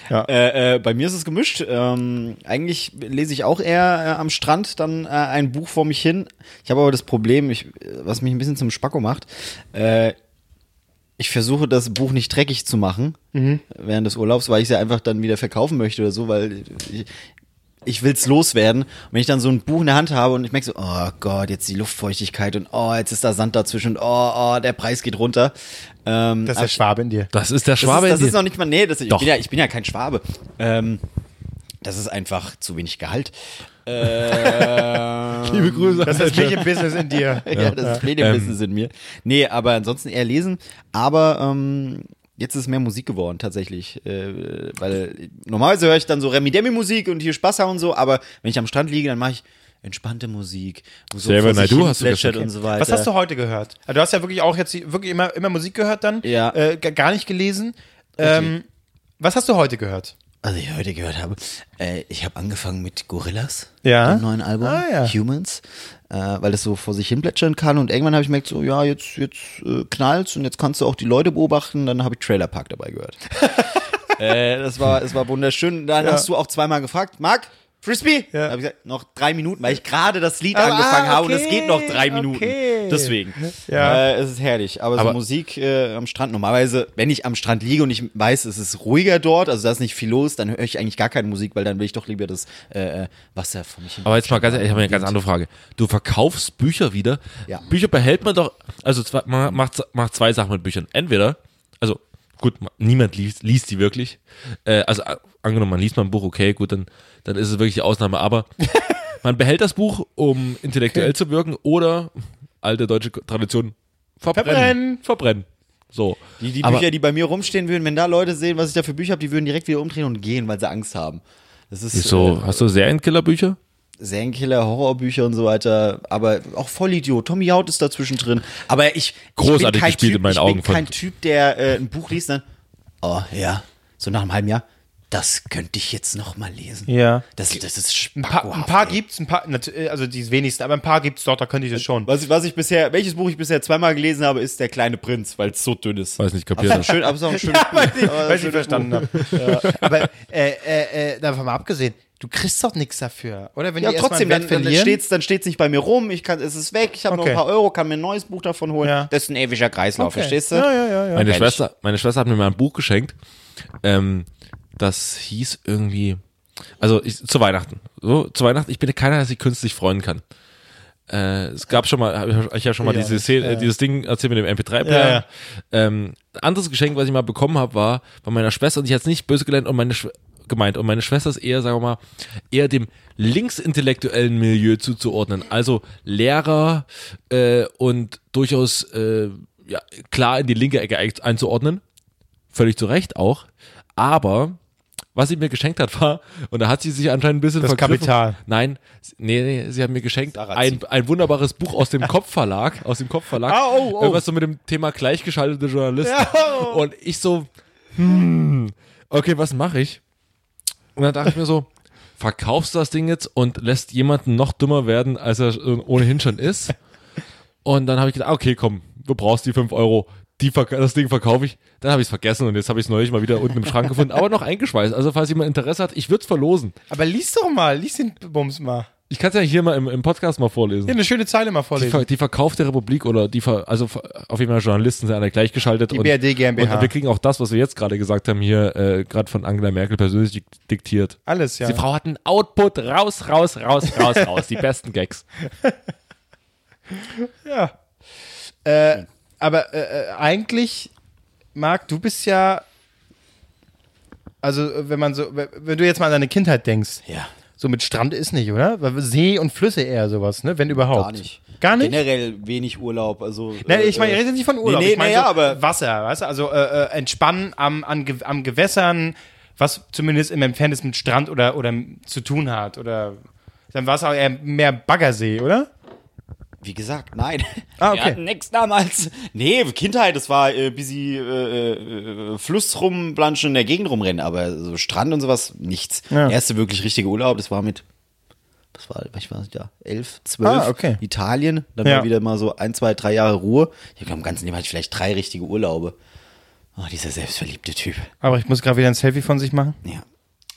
Äh, äh, bei mir ist es gemischt. Ähm, eigentlich lese ich auch eher äh, am Strand dann äh, ein Buch vor mich hin. Ich habe aber das Problem, ich, was mich ein bisschen zum Spacko macht. Ich versuche das Buch nicht dreckig zu machen während des Urlaubs, weil ich es ja einfach dann wieder verkaufen möchte oder so, weil ich, ich will's loswerden. Und wenn ich dann so ein Buch in der Hand habe und ich merke so, oh Gott, jetzt die Luftfeuchtigkeit und oh, jetzt ist da Sand dazwischen und oh, oh, der Preis geht runter. Ähm, Das ist der Schwabe in dir. Das ist der das Schwabe. ist, das in ist dir. noch nicht mal, nee, das, ich, bin ja, ich bin ja kein Schwabe. Ähm, das ist einfach zu wenig Gehalt. Äh, Liebe Grüße. Das ist Medienbusiness in dir. ja, das ist Medienbusiness in mir. Nee, aber ansonsten eher lesen. Aber ähm, jetzt ist mehr Musik geworden, tatsächlich. Äh, weil normalerweise höre ich dann so Remi-Demi-Musik und hier Spaß haben und so, aber wenn ich am Strand liege, dann mache ich entspannte Musik, so sich Naidoo hin hast du und so weiter. Was hast du heute gehört? Also du hast ja wirklich auch jetzt wirklich immer, immer Musik gehört dann. Ja. Äh, gar nicht gelesen. Ähm, was hast du heute gehört? Also ich heute gehört habe, äh, ich habe angefangen mit Gorillas, Ja. dem neuen Album, Ah, ja. Humans, äh, weil das so vor sich hin plätschern kann und irgendwann habe ich gemerkt, so ja, jetzt, jetzt äh, knallt's und jetzt kannst du auch die Leute beobachten, dann habe ich Trailer Park dabei gehört. äh, das war, es war wunderschön. Dann hast du auch zweimal gefragt, Marc, Frisbee? Ja. Da habe ich gesagt, noch drei Minuten, weil ich gerade das Lied Ah, angefangen habe und okay, es geht noch drei Minuten. okay. Deswegen. Ja. Äh, es ist herrlich. Aber, Aber- so Musik äh, am Strand, normalerweise, wenn ich am Strand liege und ich weiß, es ist ruhiger dort, also da ist nicht viel los, dann höre ich eigentlich gar keine Musik, weil dann will ich doch lieber das äh, äh, Wasser vor mich hin. Aber jetzt mal ganz ehrlich, ich habe eine ganz andere Frage. Du verkaufst Bücher wieder. Ja. Bücher behält man doch, also zwei, man macht, macht zwei Sachen mit Büchern. Entweder, gut, ma- niemand liest, liest die wirklich. Äh, also angenommen, man liest mal ein Buch, okay, gut, dann, dann ist es wirklich die Ausnahme. Aber man behält das Buch, um intellektuell zu wirken oder alte deutsche Tradition verbrennen. Verbrennen. Verbrennen. So. Die, die Aber- Bücher, die bei mir rumstehen würden, wenn da Leute sehen, was ich da für Bücher habe, die würden direkt wieder umdrehen und gehen, weil sie Angst haben. Das ist So, äh, hast du Serienkillerbücher? Serienkiller, Horrorbücher und so weiter, aber auch Vollidiot. Tommy Haut ist dazwischen drin. Aber ich, Großartig ich bin kein gespielt typ, in meinen ich Augen bin von- kein Typ, der äh, ein Buch liest, dann, oh ja, so nach einem halben Jahr, das könnte ich jetzt noch mal lesen. Ja. Das, das ist Ein paar, ein spackohaft, paar ey. gibt's, ein paar, äh, also die wenigsten, aber ein paar gibt's dort, da könnte ich das schon. Was ich, was ich bisher, welches Buch ich bisher zweimal gelesen habe, ist Der kleine Prinz, weil es so dünn ist. Weiß nicht, Aber kapiert. auch schön, aber es ist auch ein schönes Buch. Weil ich, Aber weil ich verstanden habe. Aber äh, äh, äh, davon mal abgesehen, du kriegst doch nichts dafür, oder? Wenn Ja, trotzdem, dann, Wert dann verlieren. steht's, dann steht's nicht bei mir rum, ich kann, es ist weg, ich habe Okay. noch ein paar Euro, kann mir ein neues Buch davon holen. Ja. Das ist ein ewiger Kreislauf, Okay. verstehst du? Ja, ja, ja, ja. Meine Mensch. Schwester, meine Schwester hat mir mal ein Buch geschenkt. Ähm, das hieß irgendwie, also ich, zu Weihnachten. So, zu Weihnachten, ich bin keiner, der sich künstlich freuen kann. Äh, es gab schon mal, hab ich habe schon mal Ja, diese Szene, ja. dieses Ding erzählt mit dem MP3-Player. Ja, ja. Ähm, ein anderes Geschenk, was ich mal bekommen habe, war bei meiner Schwester, und ich hatte es nicht böse gelernt, und meine Schw gemeint, und meine Schwester ist eher, sagen wir mal, eher dem linksintellektuellen Milieu zuzuordnen. Also Lehrer äh, und durchaus äh, ja, klar in die linke Ecke ein- einzuordnen. Völlig zu Recht auch. Aber was sie mir geschenkt hat, war, und da hat sie sich anscheinend ein bisschen Das vergriffen. Kapital. Nein, nee, nee, sie hat mir geschenkt ein, ein wunderbares Buch aus dem Kopfverlag, aus dem Kopfverlag. Ah, oh, oh. Irgendwas so mit dem Thema gleichgeschaltete Journalisten. Und ich so, hm, okay, was mache ich? Und dann dachte ich mir so, verkaufst du das Ding jetzt und lässt jemanden noch dümmer werden, als er ohnehin schon ist? Und dann habe ich gedacht, okay, komm, du brauchst die 5 Euro, die das Ding verkaufe ich. Dann habe ich es vergessen und jetzt habe ich es neulich mal wieder unten im Schrank gefunden, aber noch eingeschweißt. Also falls jemand Interesse hat, ich würde es verlosen. Aber lies doch mal, lies den Bums mal. Ich kann es ja hier mal im, im Podcast mal vorlesen. Ja, eine schöne Zeile mal Die, vorlesen. Ver die verkaufte Republik oder die, Ver also auf jeden Fall Journalisten sind alle gleichgeschaltet. Die und, BRD GmbH. Und wir kriegen auch das, was wir jetzt gerade gesagt haben, hier äh, gerade von Angela Merkel persönlich dik diktiert. Alles, ja. Die Frau hat einen Output raus, raus, raus, raus, raus. Die besten Gags. Ja. Äh, aber äh, äh, eigentlich, Marc, du bist ja, also äh, wenn man so, wenn du jetzt mal an deine Kindheit denkst, Ja. So mit Strand ist nicht, oder? Weil See und Flüsse eher sowas, ne? Wenn überhaupt. Gar nicht. Gar nicht? Generell wenig Urlaub, also. Nein, äh, ich meine, ich äh, rede nicht von Urlaub. Nee, nee, ich meine ja, so aber- Wasser, weißt du? Also äh, äh, entspannen am, an, am Gewässern, was zumindest im Entferntesten mit Strand oder, oder zu tun hat. Oder dann war es auch eher mehr Baggersee, oder? Wie gesagt, nein. Ah, okay. nix damals. Nee, Kindheit, das war äh, bis sie äh, äh, Fluss rumblanschen in der Gegend rumrennen, aber so Strand und sowas, nichts. Ja. Erste wirklich richtige Urlaub, das war mit, das war, ich weiß nicht, ja, elf, zwölf, Ah, okay. Italien, dann Ja. war wieder mal so ein, zwei, drei Jahre Ruhe. Ich glaube, im ganzen Leben hatte ich vielleicht drei richtige Urlaube. Oh, dieser selbstverliebte Typ. Aber ich muss gerade wieder ein Selfie von sich machen. Ja.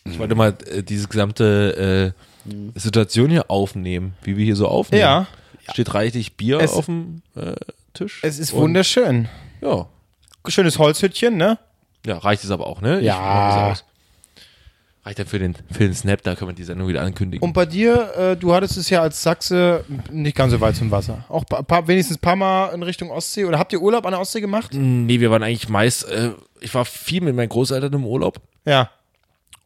Ich wollte mal äh, diese gesamte äh, Situation hier aufnehmen, wie wir hier so aufnehmen. Ja. Steht reichlich Bier Es- auf dem äh, Tisch. Es ist Und- wunderschön. Ja. Schönes Holzhütchen, ne? Ja, reicht es aber auch, ne? Ja. Reicht dann für den, für den Snap, da können wir die Sendung wieder ankündigen. Und bei dir, äh, du hattest es ja als Sachse nicht ganz so weit zum Wasser. Auch pa paar, wenigstens ein paar Mal in Richtung Ostsee. Oder habt ihr Urlaub an der Ostsee gemacht? nee, wir waren eigentlich meist, äh, ich war viel mit meinen Großeltern im Urlaub. Ja.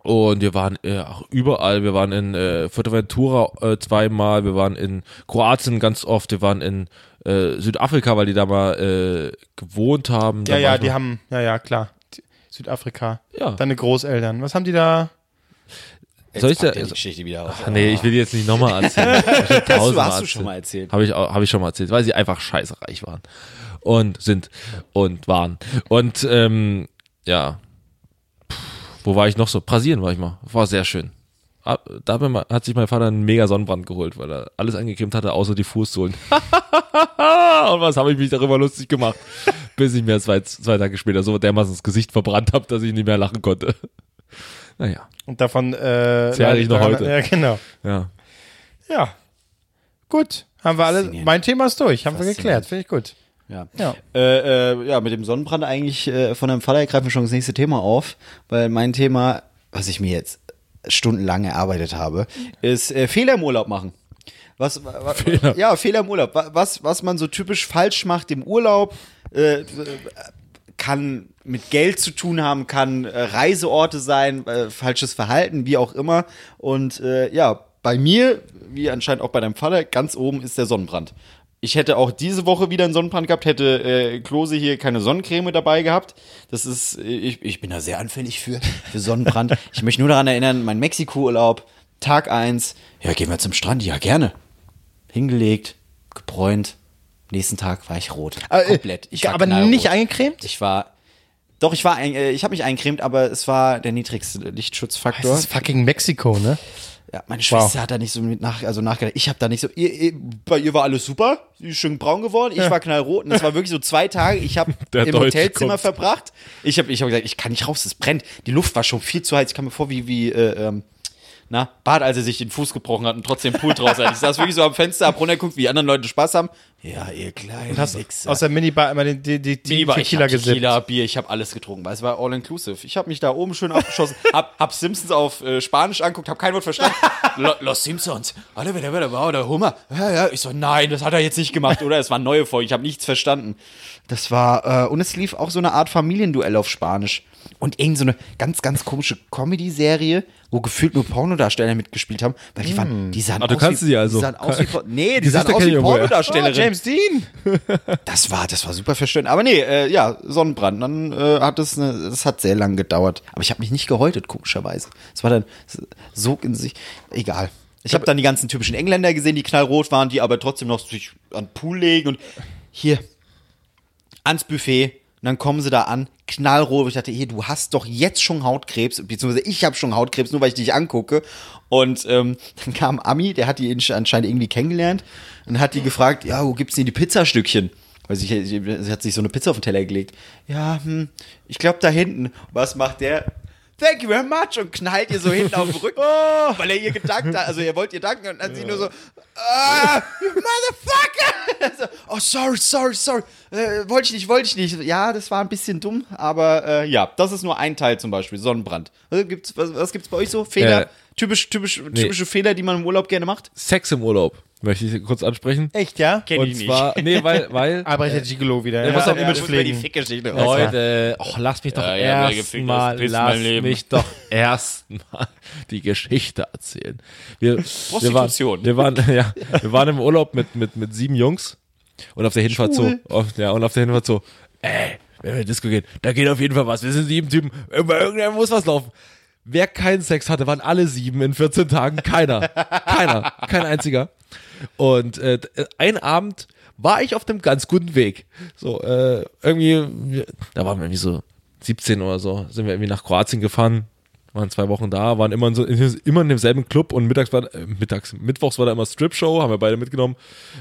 Und wir waren äh, auch überall. Wir waren in äh, Fuerteventura äh, zweimal, wir waren in Kroatien ganz oft, wir waren in äh, Südafrika, weil die da mal äh, gewohnt haben. Da Ja, ja, war ich die haben, ja, ja, klar. Die- Südafrika. Ja. Deine Großeltern. Was haben die da? Jetzt Soll ich da- er die Geschichte wieder aus. Ach, nee, ich will die jetzt nicht nochmal erzählen. hast du, Tausendmal hast du erzählt. schon mal erzählt. Habe ich, auch- hab ich schon mal erzählt, weil sie einfach scheiße reich waren. Und sind und waren. Und ähm, ja. Wo war ich noch so? Brasilien war ich mal. War sehr schön. Da hat, sich mein Vater einen mega Sonnenbrand geholt, weil er alles eingecremt hatte, außer die Fußsohlen. und was habe ich mich darüber lustig gemacht, bis ich mir zwei, zwei Tage später so dermaßen das Gesicht verbrannt habe, dass ich nicht mehr lachen konnte. Naja, Und davon äh, Zehre ich noch heute. Ja, genau. ja. Ja. Gut. Haben wir alle. Mein Thema ist durch. Haben wir geklärt. Finde ich gut. Ja. Ja. Äh, äh, ja, mit dem Sonnenbrand eigentlich äh, von deinem Vater greifen wir schon das nächste Thema auf, weil mein Thema, was ich mir jetzt stundenlang erarbeitet habe, ist äh, Fehler im Urlaub machen. Was, wa, Fehler. Ja, Fehler im Urlaub. Wa- Was, was man so typisch falsch macht im Urlaub, äh, kann mit Geld zu tun haben, kann äh, Reiseorte sein, äh, falsches Verhalten, wie auch immer. Und äh, ja, bei mir, wie anscheinend auch bei deinem Vater, ganz oben ist der Sonnenbrand. Ich hätte auch diese Woche wieder einen Sonnenbrand gehabt, hätte äh, Klose hier keine Sonnencreme dabei gehabt. Das ist, äh, ich, ich bin da sehr anfällig für, für Sonnenbrand. ich möchte nur daran erinnern, mein Mexiko-Urlaub, Tag eins. ja, gehen wir zum Strand, ja, gerne. Hingelegt, gebräunt. Nächsten Tag war ich rot. Äh, Komplett. Ich war aber nicht eingecremt? Ich war. Doch, ich war ein, äh, ich habe mich eincremt, aber es war der niedrigste Lichtschutzfaktor. Das ist fucking Mexiko, ne? Ja, meine Schwester hat da nicht so mit nach, also nachgedacht. Ich habe da nicht so. Ihr, ihr, bei ihr war alles super, sie ist schön braun geworden. Ich war knallrot und es war wirklich so zwei Tage. Ich habe im Deutsche Hotelzimmer kommt. verbracht. Ich habe, ich habe gesagt, ich kann nicht raus, es brennt. Die Luft war schon viel zu heiß. Ich kam mir vor wie wie äh, ähm, na Bart, als er sich den Fuß gebrochen hat und trotzdem Pool draußen. hat. Ich saß wirklich so am Fenster, hab runtergeguckt, wie die anderen Leute Spaß haben. Ja, ihr kleinen Hast Wichser. aus der Minibar immer den, die, die, die Minibar, ich Tequila hab gesippt. Tequila, Bier, ich habe alles getrunken, weil es war all inclusive. Ich habe mich da oben schön abgeschossen, hab, hab Simpsons auf äh, Spanisch anguckt, hab kein Wort verstanden. Lo- Los Simpsons, alle wieder, wieder, wow, der Hummer. Ja, ja, ich so, nein, das hat er jetzt nicht gemacht, oder? Es war neue Folge, ich habe nichts verstanden. Das war, äh, und es lief auch so eine Art Familienduell auf Spanisch. Und irgend so eine ganz, ganz komische Comedy-Serie, wo gefühlt nur Pornodarsteller mitgespielt haben, weil die waren, die sahen Ah, du aus kannst wie, sie also. Die sahen aus wie, nee, die, Die sahen aus wie ich Pornodarstellerinnen. James Dean. Das war, das war super verstörend. Aber nee, äh, ja, Sonnenbrand. Dann äh, hat es eine, das hat sehr lang gedauert. Aber ich habe mich nicht gehäutet, komischerweise. Es war dann so in sich, egal. Ich habe dann die ganzen typischen Engländer gesehen, die knallrot waren, die aber trotzdem noch sich an den Pool legen und hier ans Buffet. Und dann kommen sie da an, knallrot. Ich dachte, hey, du hast doch jetzt schon Hautkrebs, beziehungsweise ich habe schon Hautkrebs, nur weil ich dich angucke. Und ähm, dann kam Ami, der hat die anscheinend irgendwie kennengelernt und hat die gefragt, ja, wo gibt's denn die Pizzastückchen? Weil sie, sie hat sich so eine Pizza auf den Teller gelegt. Ja, hm, ich glaube da hinten. Was macht der? Thank you very much und knallt ihr so hinten auf den Rücken, weil er ihr gedankt hat. Also er wollte ihr danken und dann sie nur so, ah, you motherfucker! so, oh, sorry, sorry, sorry. Äh, wollte ich nicht, wollte ich nicht. Ja, das war ein bisschen dumm, aber äh, ja, das ist nur ein Teil zum Beispiel, Sonnenbrand. Was gibt's, was, was gibt's bei euch so? Fehler? Äh, typisch, typisch, typische Fehler, die man im Urlaub gerne macht? Sex im Urlaub möchte ich kurz ansprechen. Echt, ja? Kenn Und zwar, nee, weil, weil Albrecht Gigolo wieder. Der muss auch Image muss mir die pflegen. Fickgeschichte Leute, oh, lass mich doch Ja, ja, erstmal, ist, pisst lass mein Leben. mich doch erstmal die Geschichte erzählen. Wir, wir waren, Prostitution. wir waren, ja, wir waren im Urlaub mit, mit, mit sieben Jungs und auf der Hinfahrt so, auf, ja, und auf der Hinfahrt so, ey, wenn wir in Disco gehen, da geht auf jeden Fall was. Wir sind sieben Typen, irgendwer muss was laufen. wer keinen Sex hatte, waren alle sieben in 14 Tagen. Keiner. Keiner. Kein einziger. Und äh, ein Abend war ich auf dem ganz guten Weg. So, äh, irgendwie, da waren wir irgendwie so 17 oder so, sind wir irgendwie nach Kroatien gefahren, waren zwei Wochen da, waren immer in, so, immer in demselben Club und mittags war, äh, mittags, mittwochs war da immer Strip-Show, haben wir beide mitgenommen,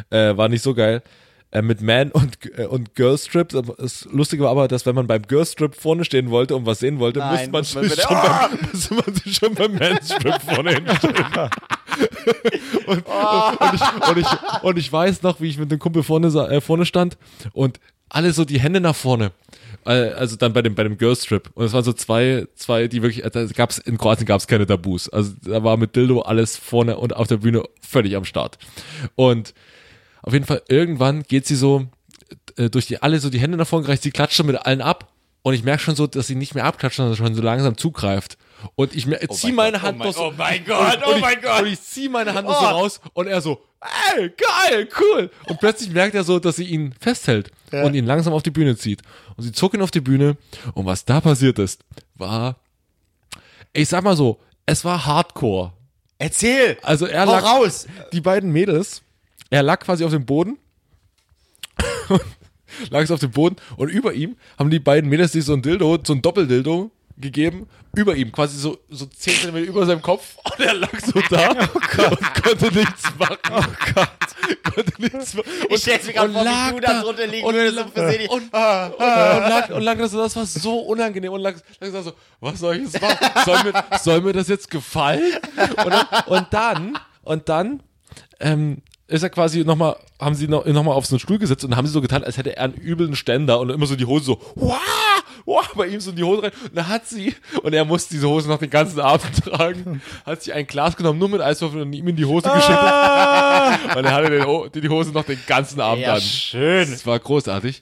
äh, war nicht so geil. Äh, mit Man und, äh, und Girl Strips. Aber Das Lustige war aber, dass wenn man beim Girl Strip vorne stehen wollte und was sehen wollte, Nein, musste man, muss man sich schon, beim, musste man sich schon beim Man Strip vorne hinstellen. und, und, und, ich, und, ich, und ich weiß noch, wie ich mit dem Kumpel vorne, äh, vorne stand und alle so die Hände nach vorne. Äh, Also dann bei dem, bei dem Girls Trip. Und es waren so zwei, zwei, die wirklich, äh, da gab's, in Kroatien gab es keine Tabus. Also da war mit Dildo alles vorne und auf der Bühne völlig am Start. Und auf jeden Fall, irgendwann geht sie so äh, durch die, alle so die Hände nach vorne gereicht, sie klatscht schon mit allen ab. Und ich merke schon so, dass sie nicht mehr abklatscht, sondern schon so langsam zugreift. Und ich mer- zieh meine Hand noch so. oh mein Gott, oh mein Gott. Und ich zieh meine Hand noch so raus und er so, ey, geil, cool. Und plötzlich merkt er so, dass sie ihn festhält und ihn langsam auf die Bühne zieht. Und sie zog ihn auf die Bühne. Und was da passiert ist, war, ich sag mal so, es war Hardcore. Erzähl! Also er Hau lag, raus! die beiden Mädels, er lag quasi auf dem Boden. lag es auf dem Boden und über ihm haben die beiden Mädels sich so ein Dildo, so ein Doppeldildo gegeben, über ihm, quasi so, so 10 cm über seinem Kopf und er lag so da und konnte nichts machen. Oh Gott. Konnte nichts machen. Ich stell's mir und vor, wie lag du da drunter liegen und würdest lag- und versehentlich- Und, und, lag, und lag das, so, das war so unangenehm und lag, lag so, was soll ich jetzt machen? Soll mir, soll mir das jetzt gefallen? Und dann, und dann, und dann ähm, ist er quasi nochmal, haben sie noch, noch mal auf so einen Stuhl gesetzt und haben sie so getan, als hätte er einen übeln Ständer und immer so die Hose so, wow, wow, bei ihm so in die Hose rein. Und dann hat sie, und er musste diese Hose noch den ganzen Abend tragen, hat sie ein Glas genommen, nur mit Eiswürfeln und ihm in die Hose geschickt. Und er hatte den, die Hose noch den ganzen Abend Ja, an. schön. Das war großartig.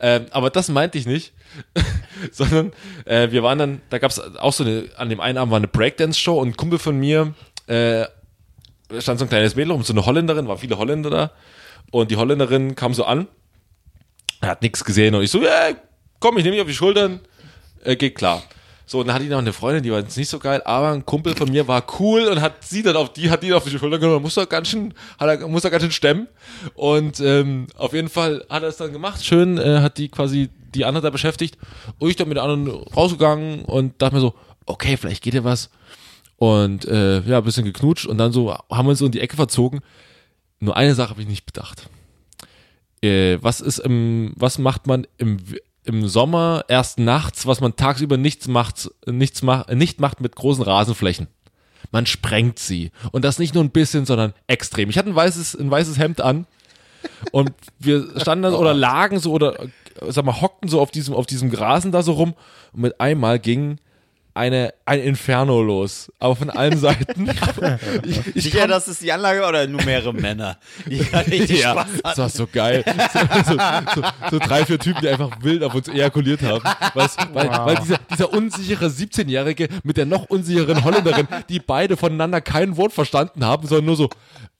Ähm, aber das meinte ich nicht. Sondern äh, wir waren dann, da gab es auch so eine, an dem einen Abend war eine Breakdance-Show und ein Kumpel von mir, äh, da stand so ein kleines Mädel rum, so eine Holländerin, waren viele Holländer da. Und die Holländerin kam so an, hat nichts gesehen und ich so, ja, komm, ich nehme dich auf die Schultern, äh, geht klar. So, und dann hatte ich noch eine Freundin, die war jetzt nicht so geil, aber ein Kumpel von mir war cool und hat sie dann auf die, hat die auf die Schulter genommen, muss er ganz schön, hat er, muss er ganz schön stemmen. Und ähm, auf jeden Fall hat er es dann gemacht, schön, äh, hat die quasi die andere da beschäftigt. Und ich dann mit der anderen rausgegangen und dachte mir so, okay, vielleicht geht ja was. Und äh, ja, ein bisschen geknutscht und dann so haben wir uns so in die Ecke verzogen. Nur eine Sache habe ich nicht bedacht. Äh, was ist im, was macht man im, im Sommer erst nachts, was man tagsüber nichts macht, nichts macht, nicht macht mit großen Rasenflächen? Man sprengt sie. Und das nicht nur ein bisschen, sondern extrem. Ich hatte ein weißes, ein weißes Hemd an. Und wir standen dann oder lagen so oder äh, sag mal, hockten so auf diesem, auf diesem Grasen da so rum. Und mit einmal ging eine, ein Inferno los. Aber von allen Seiten. ich, ich Sicher, kam- dass es die Anlage oder nur mehrere Männer, die richtig ja, Spaß das war so geil. So, so, so, drei, vier Typen, die einfach wild auf uns ejakuliert haben. Weil's, weil, weil dieser, dieser unsichere 17-Jährige mit der noch unsicheren Holländerin, die beide voneinander kein Wort verstanden haben, sondern nur so,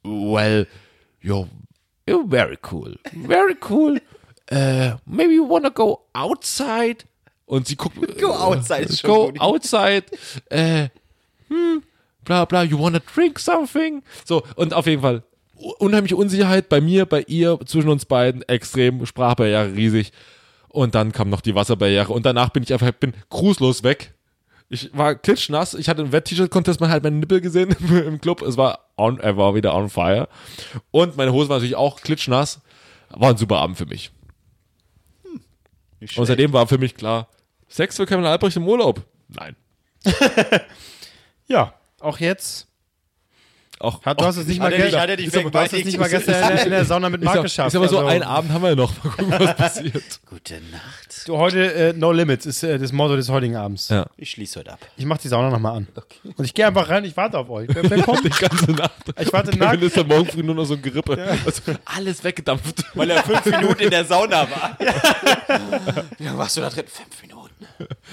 well, you're, you're very cool. Very cool. Uh, maybe you wanna go outside? Und sie guckt, Go outside schon go outside. Äh, hm, bla bla, you wanna drink something? So, und auf jeden Fall unheimliche Unsicherheit bei mir, bei ihr, zwischen uns beiden, extrem, Sprachbarriere riesig. Und dann kam noch die Wasserbarriere und danach bin ich einfach, bin grußlos weg. Ich war klitschnass, ich hatte im Wett-T-Shirt-Contest mal halt meinen Nippel gesehen im, Club, es war on, er war wieder on fire. Und meine Hose war natürlich auch klitschnass. War ein super Abend für mich. Und seitdem war für mich klar, Sex für Kevin Albrecht im Urlaub? Nein. Ja, auch jetzt. Auch, Hat, du hast es nicht Hat mal er gestern. hat er dich du hast es wegweitigt? nicht mal gestern in der, in der Sauna mit Marc geschafft. sag mal so, also- einen Abend haben wir noch. Mal gucken, was passiert. Gute Nacht. Du, heute äh, No Limits ist äh, das Motto des heutigen Abends. Ja. Ich schließe heute ab. Ich mach die Sauna nochmal an. Und ich gehe einfach rein, ich warte auf euch. Wer, wer kommt? Die ganze Nacht. Ich warte Kevin nackt. ist dann morgen früh nur noch so ein Gerippe. Also, alles weggedampft. Weil er fünf Minuten in der Sauna war. Ja, warst du da drin? Fünf Minuten.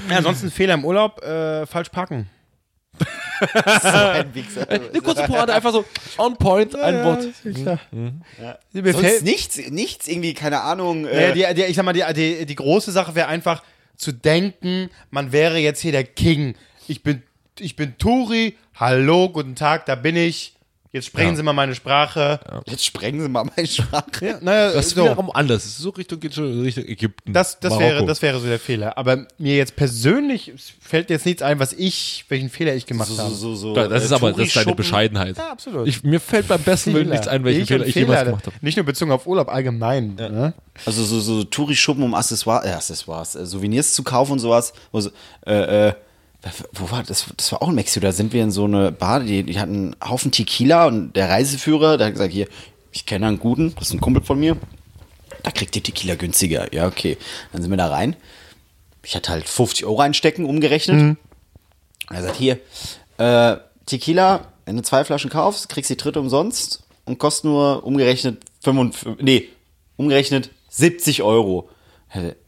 Ja, ansonsten Fehler im Urlaub, äh, falsch packen. So ein Wichser. Eine kurze Pointe, einfach so on point, ein Wort. Mir Sonst fällt, nichts, nichts irgendwie, keine Ahnung. ja, Äh, die, die, ich sag mal, die, die, die große Sache wäre einfach zu denken, man wäre jetzt hier der King. Ich bin ich bin Turi, hallo, guten Tag, da bin ich. Jetzt sprechen Ja. Sie mal meine Sprache. Jetzt sprengen Sie mal meine Sprache. Ja, naja, Das ist so. wiederum anders. Das ist so Richtung, geht schon Richtung Ägypten. Das, das, Marokko. wäre, das wäre so der Fehler. Aber mir jetzt persönlich es fällt jetzt nichts ein, was ich, welchen Fehler ich gemacht So, habe. so, so, Da- das ist äh, aber das ist deine. Bescheidenheit. Ja, absolut. Ich, mir fällt beim besten Willen nichts ein, welchen Ich Fehler ich jemals gemacht habe. Nicht nur bezogen auf Urlaub allgemein. Ne? Also so, so Touri-Schuppen, um Accessoires, äh, Accessoires, äh, Souvenirs zu kaufen und sowas. Wo, so, äh, äh, wo war das? Das war auch in Mexiko. Da sind wir in so eine Bar, die, die hatten einen Haufen Tequila und der Reiseführer, der hat gesagt, hier, ich kenne einen guten, das ist ein Kumpel von mir. Da kriegt ihr Tequila günstiger. Ja, okay. Dann sind wir da rein. Ich hatte halt 50 Euro einstecken, umgerechnet. Und er sagt, hier, äh, Tequila, wenn du zwei Flaschen kaufst, kriegst du die dritte umsonst und kostet nur umgerechnet 55, nee, umgerechnet 70 Euro.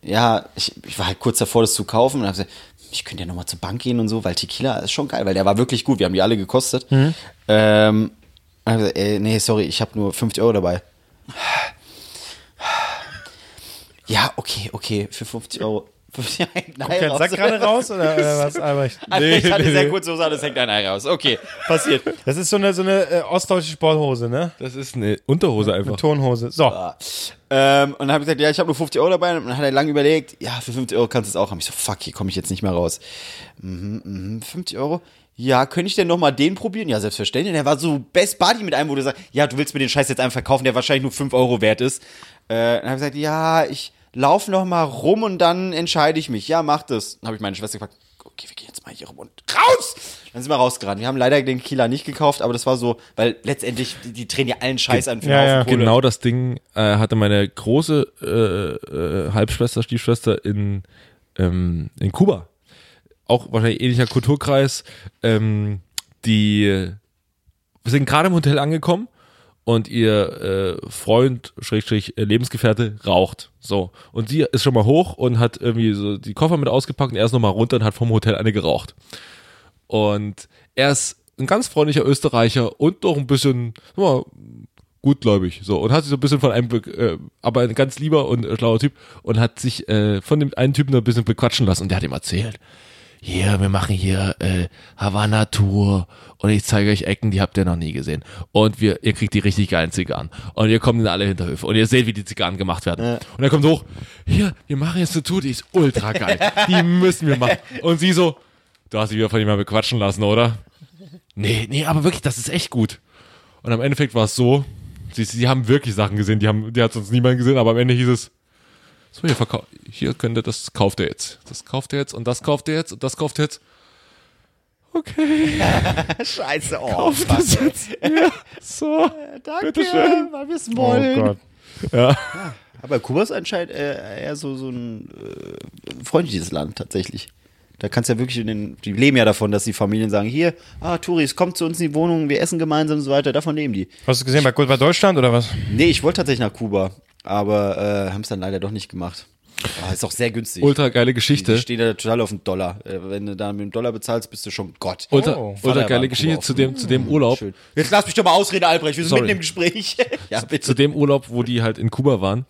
Ja, ich, ich war halt kurz davor, das zu kaufen und hab gesagt, ich könnte ja nochmal zur Bank gehen und so, weil Tequila ist schon geil, weil der war wirklich gut. Wir haben die alle gekostet. Ähm, und hab gesagt, ey, nee, sorry, ich habe nur 50 Euro dabei. Ja, okay, okay, für 50 Euro. Nein, Kommt der Sack gerade raus oder, oder was, Albrecht? Albrecht hatte nee, sehr nee. kurz so das hängt ein Ei raus. Okay, passiert. Das ist so eine, so eine äh, ostdeutsche Sporthose, ne? Das ist eine Unterhose einfach. Tonhose. So. Ähm, und dann habe ich gesagt, ja, ich habe nur 50 Euro dabei. Und dann hat er lange überlegt, ja, für 50 Euro kannst du es auch haben. Ich so, fuck, hier komme ich jetzt nicht mehr raus. Mhm, mhm, 50 Euro? Ja, könnte ich denn noch mal den probieren? Ja, selbstverständlich. Und er war so Best Buddy mit einem, wo du sagst, ja, du willst mir den Scheiß jetzt einfach verkaufen, der wahrscheinlich nur 5 Euro wert ist. Äh, dann habe ich gesagt, ja, ich laufe noch mal rum und dann entscheide ich mich. Ja, mach das. Dann habe ich meine Schwester gefragt, okay, wir gehen jetzt mal hier rum und raus! Dann sind wir rausgerannt. Wir haben leider den Kieler nicht gekauft, aber das war so, weil letztendlich, die, die drehen ja allen Scheiß an für Ja, ja. Genau das Ding äh, hatte meine große äh, äh, Halbschwester, Stiefschwester in, ähm, in Kuba. Auch wahrscheinlich ähnlicher Kulturkreis. Ähm, die wir sind gerade im Hotel angekommen und ihr äh, Freund, Schrägstrich, äh, Lebensgefährte raucht. So. Und sie ist schon mal hoch und hat irgendwie so die Koffer mit ausgepackt und er ist nochmal runter und hat vom Hotel eine geraucht. Und er ist ein ganz freundlicher Österreicher und doch ein bisschen, sag mal, gutgläubig. So. Und hat sich so ein bisschen von einem, äh, aber ein ganz lieber und schlauer Typ und hat sich äh, von dem einen Typen ein bisschen bequatschen lassen und der hat ihm erzählt. Hier, wir machen hier äh, Havana Tour und ich zeige euch Ecken, die habt ihr noch nie gesehen. Und wir, ihr kriegt die richtig geilen Zigarren. Und ihr kommt in alle Hinterhöfe und ihr seht, wie die Zigarren gemacht werden. Und er kommt hoch, hier, wir machen jetzt eine Tour, die ist ultra geil. die müssen wir machen. Und sie so, du hast dich wieder von jemandem bequatschen lassen, oder? Nee, nee, aber wirklich, das ist echt gut. Und am Endeffekt war es so, sie, sie haben wirklich Sachen gesehen, die haben, die hat sonst niemand gesehen, aber am Ende hieß es, so, hier, verkau hier könnt ihr, das kauft ihr jetzt. Das kauft ihr jetzt und das kauft ihr jetzt und das kauft ihr jetzt. Okay, Scheiße, oh, kauft das jetzt. Ja, so, danke, bitteschön. weil wir es Oh wollen. Gott. Ja. Aber Kuba ist anscheinend äh, eher so, so ein äh, freundliches Land tatsächlich. Da kannst du ja wirklich in den, die leben ja davon, dass die Familien sagen, hier, ah, Touris, kommt zu uns in die Wohnung, wir essen gemeinsam und so weiter, davon leben die. Hast du gesehen bei bei Deutschland oder was? Nee, ich wollte tatsächlich nach Kuba, aber äh, haben es dann leider doch nicht gemacht. Ah, ist auch sehr günstig. Ultra geile Die Geschichte. stehen da total auf den Dollar. Äh, wenn du da mit dem Dollar bezahlst, bist du schon Gott. Ultra, Oh. ultra geile Geschichte zu dem, zu dem Urlaub. Schön. Jetzt lass mich doch mal ausreden, Albrecht, wir sind Sorry. mitten im Gespräch. ja, bitte. zu dem Urlaub, wo die halt in Kuba waren.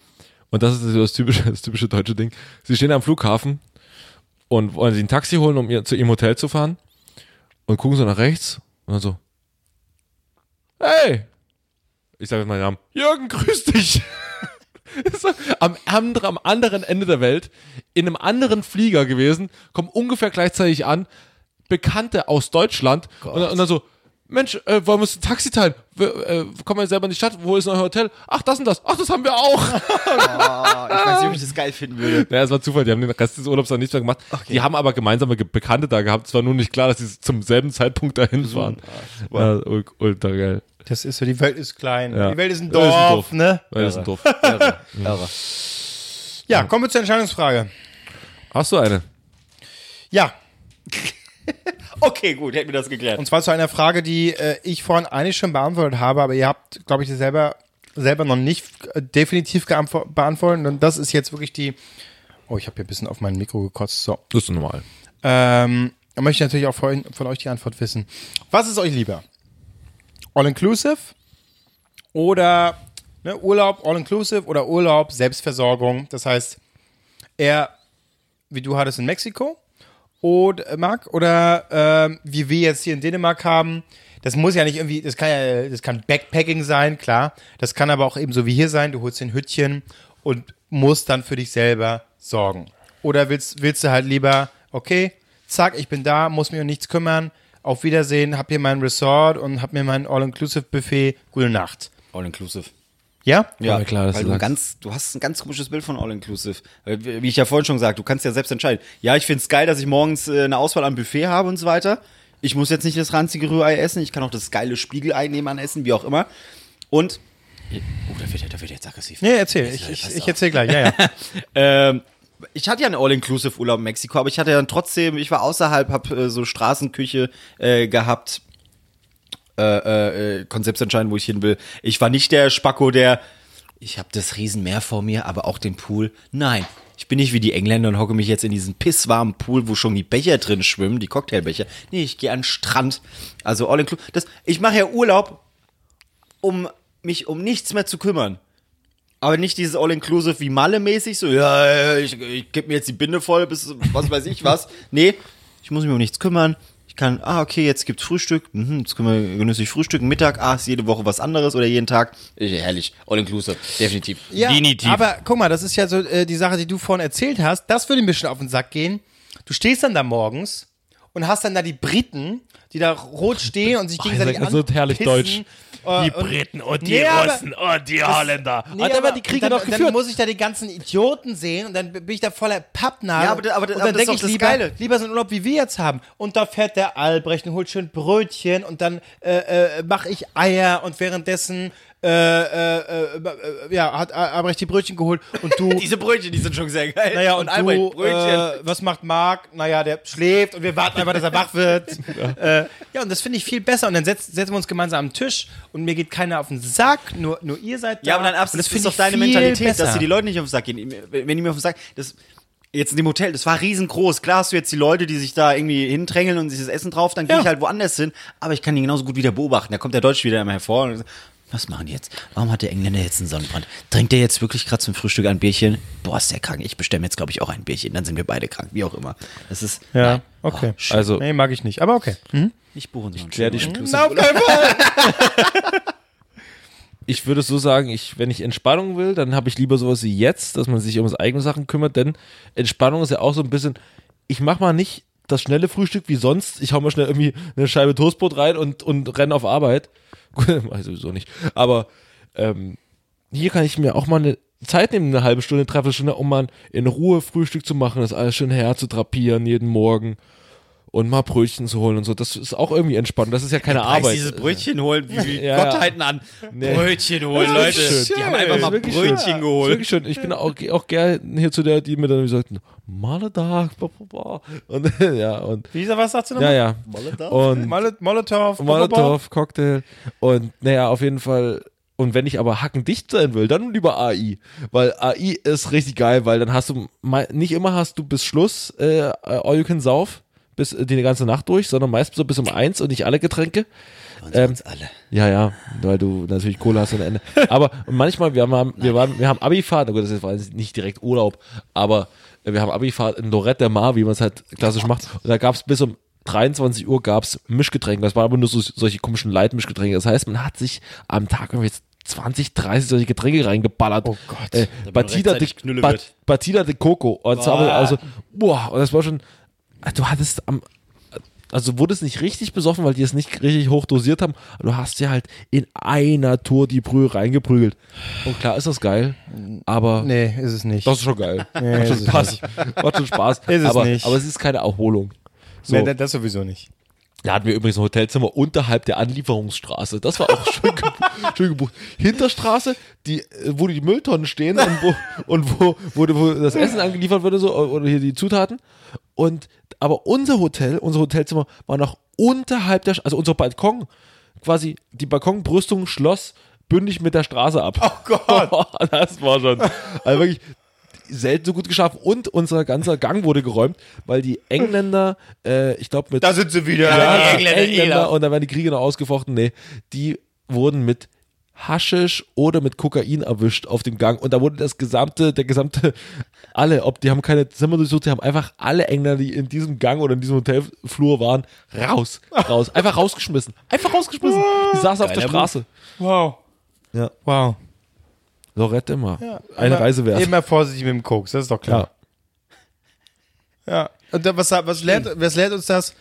Und das ist so das typische, das typische deutsche Ding. Sie stehen am Flughafen und wollen sich ein Taxi holen, um ihr, zu ihrem Hotel zu fahren. Und gucken so nach rechts und dann so, hey! Ich sage jetzt meinen Namen. Jürgen, grüß dich! Am, anderen, am anderen Ende der Welt, in einem anderen Flieger gewesen, kommen ungefähr gleichzeitig an, Bekannte aus Deutschland und, dann- und dann so, Mensch, äh, wollen wir uns ein Taxi teilen? Wir, äh, kommen wir selber in die Stadt, wo ist euer Hotel? Ach, das und das. Ach, das haben wir auch. Oh, ich weiß nicht, ob ich das geil finden würde. naja, es war Zufall, die haben den Rest des Urlaubs dann nicht mehr gemacht. Die haben aber gemeinsame Ge- Bekannte da gehabt. Es war nur nicht klar, dass sie zum selben Zeitpunkt dahin fahren. Ja, ul- ultra geil. Das ist so, die Welt ist klein. Ja. Die Welt ist ein Ja, ist ein Dorf, Dorf. ne? Das ist ein doof. Irre, irre. Ja, kommen wir zur Entscheidungsfrage. Hast du eine? Ja, Okay, gut, hätten wir das geklärt. und zwar zu einer Frage, die äh, ich vorhin eigentlich schon beantwortet habe, aber ihr habt, glaube ich, sie selber, selber noch nicht äh, definitiv beantwortet. Und das ist jetzt wirklich die. Oh, ich habe hier ein bisschen auf mein Mikro gekotzt. So. Das ist normal. Ähm, da möchte ich natürlich auch von, von euch die Antwort wissen. Was ist euch lieber? All-inclusive oder ne, Urlaub all-inclusive oder Urlaub Selbstversorgung? Das heißt, eher wie du hattest in Mexiko oder, äh, mag oder ähm, wie wir jetzt hier in Dänemark haben. Das muss ja nicht irgendwie, das kann ja, das kann Backpacking sein, klar. Das kann aber auch eben so wie hier sein. Du holst ein Hütchen und musst dann für dich selber sorgen. Oder willst, willst du halt lieber, okay, zack, ich bin da, muss mich um nichts kümmern. Auf Wiedersehen, hab hier mein Resort und hab mir mein All-Inclusive-Buffet. Gute Nacht. All inclusive. Ja? Ja, klar, weil du ganz, du hast ein ganz komisches Bild von All Inclusive. Weil, Wie ich ja vorhin schon gesagt, du kannst ja selbst entscheiden. Ja, ich find's geil, dass ich morgens äh, eine Auswahl am Buffet habe und so weiter. Ich muss jetzt nicht das ranzige Rührei essen, ich kann auch das geile Spiegelei nebenan essen, wie auch immer. Und oh, da wird, er- da wird er jetzt aggressiv. Nee, erzähl. Ich, ich, ich erzähl gleich. Ja, ja. Ähm, ich hatte ja einen All-Inclusive-Urlaub in Mexiko, aber ich hatte dann trotzdem, ich war außerhalb, hab äh, so Straßenküche äh, gehabt, äh, äh, äh, Konzeptentscheiden, wo ich hin will. Ich war nicht der Spacko, der, ich habe das Riesenmeer vor mir, aber auch den Pool. Nein, ich bin nicht wie die Engländer und hocke mich jetzt in diesen pisswarmen Pool, wo schon die Becher drin schwimmen, die Cocktailbecher. Nee, ich gehe an den Strand. Also All-Inclusive. Das- Ich mache ja Urlaub, um mich um nichts mehr zu kümmern. Aber nicht dieses All-Inclusive wie Malle-mäßig, so, ja, ich, ich gebe mir jetzt die Binde voll, bis was weiß ich was. Nee, ich muss mich um nichts kümmern. Ich kann, ah, okay, jetzt gibt's Frühstück, mhm, jetzt können wir genüsslich frühstücken, Mittag, ah, ist jede Woche was anderes oder jeden Tag. Ich, herrlich, All-Inclusive, definitiv. Ja, definitiv. aber guck mal, das ist ja so äh, die Sache, die du vorhin erzählt hast. Das würde mir ein bisschen auf den Sack gehen. Du stehst dann da morgens und hast dann da die Briten, die da rot stehen und sich gegenseitig seid so herrlich anpissen. Äh, Die Briten und die Nee, Russen und die Holländer. Nee, Hat aber die Kriege dann, Dann geführt. muss ich da die ganzen Idioten sehen und dann bin ich da voller Pappnadel. Ja, aber aber und dann denke ich das lieber, Geile. lieber so einen Urlaub, wie wir jetzt haben. Und da fährt der Albrecht und holt schön Brötchen und dann äh, äh, mache ich Eier und währenddessen äh, äh, äh, ja, hat Albrecht die Brötchen geholt und du Diese Brötchen, die sind schon sehr geil. Naja, und, Albrecht, du, Brötchen. Äh, was macht Marc? Naja, der schläft und wir warten einfach, dass er wach wird. ja. Ja, und das finde ich viel besser. Und dann setz, setzen wir uns gemeinsam am Tisch und mir geht keiner auf den Sack, nur, nur ihr seid da. Ja, aber dann und absolut, das ist doch deine Mentalität, besser. dass dir die Leute nicht auf den Sack gehen. Wenn die mir auf den Sack, das, jetzt in dem Hotel, das war riesengroß. Klar hast du jetzt die Leute, die sich da irgendwie hindrängeln und sich das Essen drauf, dann gehe Ja. ich halt woanders hin. Aber ich kann die genauso gut wieder beobachten. Da kommt der Deutsch wieder immer hervor und was machen die jetzt? Warum hat der Engländer jetzt einen Sonnenbrand? Trinkt der jetzt wirklich gerade zum Frühstück ein Bierchen? Boah, ist der krank. Ich bestelle mir jetzt, glaube ich, auch ein Bierchen. Dann sind wir beide krank, wie auch immer. Das ist, Ja, nein. okay. Oh. Also, Nee, mag ich nicht, aber okay. nicht buchen, sondern klär dich- auf keinen Fall. ich würde so sagen, ich, wenn ich Entspannung will, dann habe ich lieber sowas wie jetzt, dass man sich um das eigene Sachen kümmert, denn Entspannung ist ja auch so ein bisschen, ich mache mal nicht das schnelle Frühstück wie sonst, ich hau mal schnell irgendwie eine Scheibe Toastbrot rein und, und renne auf Arbeit. Mach ich sowieso nicht. Aber ähm, hier kann ich mir auch mal eine Zeit nehmen, eine halbe Stunde, dreiviertel Stunde, um mal in Ruhe Frühstück zu machen, das alles schön herzutrapieren jeden Morgen und mal Brötchen zu holen und so. Das ist auch irgendwie entspannt. Das ist ja keine Preis Arbeit. dieses Brötchen holen, wie, wie Ja, ja. Gottheiten an. Nee. Brötchen holen, Leute. schön. Die haben einfach mal Brötchen schön. Geholt. Wirklich schön. Ich bin auch, auch gern hier zu der, die mir dann sagt, Maledach, ba, ba, ba. und ja und Lisa, was sagst du ja nochmal? ja und Mol Molotow. Molotow Cocktail und naja auf jeden Fall und wenn ich aber hackendicht sein will, dann lieber AI, weil AI ist richtig geil, weil dann hast du nicht immer hast du bis Schluss äh, all you can sauf bis äh, die ganze Nacht durch, sondern meist so bis um eins und nicht alle Getränke. Ähm, uns alle. Ja, ja, weil du natürlich Kohle hast ohne Ende. Aber manchmal, wir haben, wir waren, wir haben Abifahrt, na gut, das war nicht direkt Urlaub, aber wir haben Abifahrt in Lorette der Mar, wie man es halt klassisch macht. Und da gab es bis um 23 Uhr gab's Mischgetränke. Das waren aber nur so, solche komischen Leitmischgetränke. Das heißt, man hat sich am Tag irgendwie jetzt 20, 30 solche Getränke reingeballert. Oh Gott. Äh, Batida de, Bat. Batida de Coco. Und aber also, boah, und das war schon, du hattest am, also wurde es nicht richtig besoffen, weil die es nicht richtig hoch dosiert haben. Du hast ja halt in einer Tour die Brühe reingeprügelt. Und klar ist das geil, aber Nee, ist es nicht. das ist schon geil. Nee, macht, schon ist es Spaß. macht schon Spaß. Ist es aber, nicht. aber es ist keine Erholung. So, Nee, das sowieso nicht. da hatten wir übrigens ein Hotelzimmer unterhalb der Anlieferungsstraße. Das war auch schön, gebucht, schön gebucht. Hinterstraße, die, wo die Mülltonnen stehen und wo, und wo, wo, wo das Essen angeliefert wurde, so, oder hier die Zutaten. Und, aber unser Hotel, unser Hotelzimmer war noch unterhalb der, also unser Balkon, quasi, die Balkonbrüstung schloss bündig mit der Straße ab. Oh Gott. das war schon, also wirklich, selten so gut geschafft und unser ganzer Gang wurde geräumt, weil die Engländer, äh, ich glaube mit Da sind sie wieder. ja, Engländer, Engländer, Engländer. und dann werden die Kriege noch ausgefochten. Nee, die wurden mit Haschisch oder mit Kokain erwischt auf dem Gang und da wurde das gesamte, der gesamte, alle, ob die haben keine Zimmer durchsucht, die haben einfach alle Engländer, die in diesem Gang oder in diesem Hotelflur waren, raus, raus, einfach rausgeschmissen, einfach rausgeschmissen. Die saßen auf der Straße. Wow. Ja. Wow. Lorette immer. Eine Aber Reise wert. Immer vorsichtig mit dem Koks, das ist doch klar. Ja. Und dann, was, was, lernt, was lernt uns das?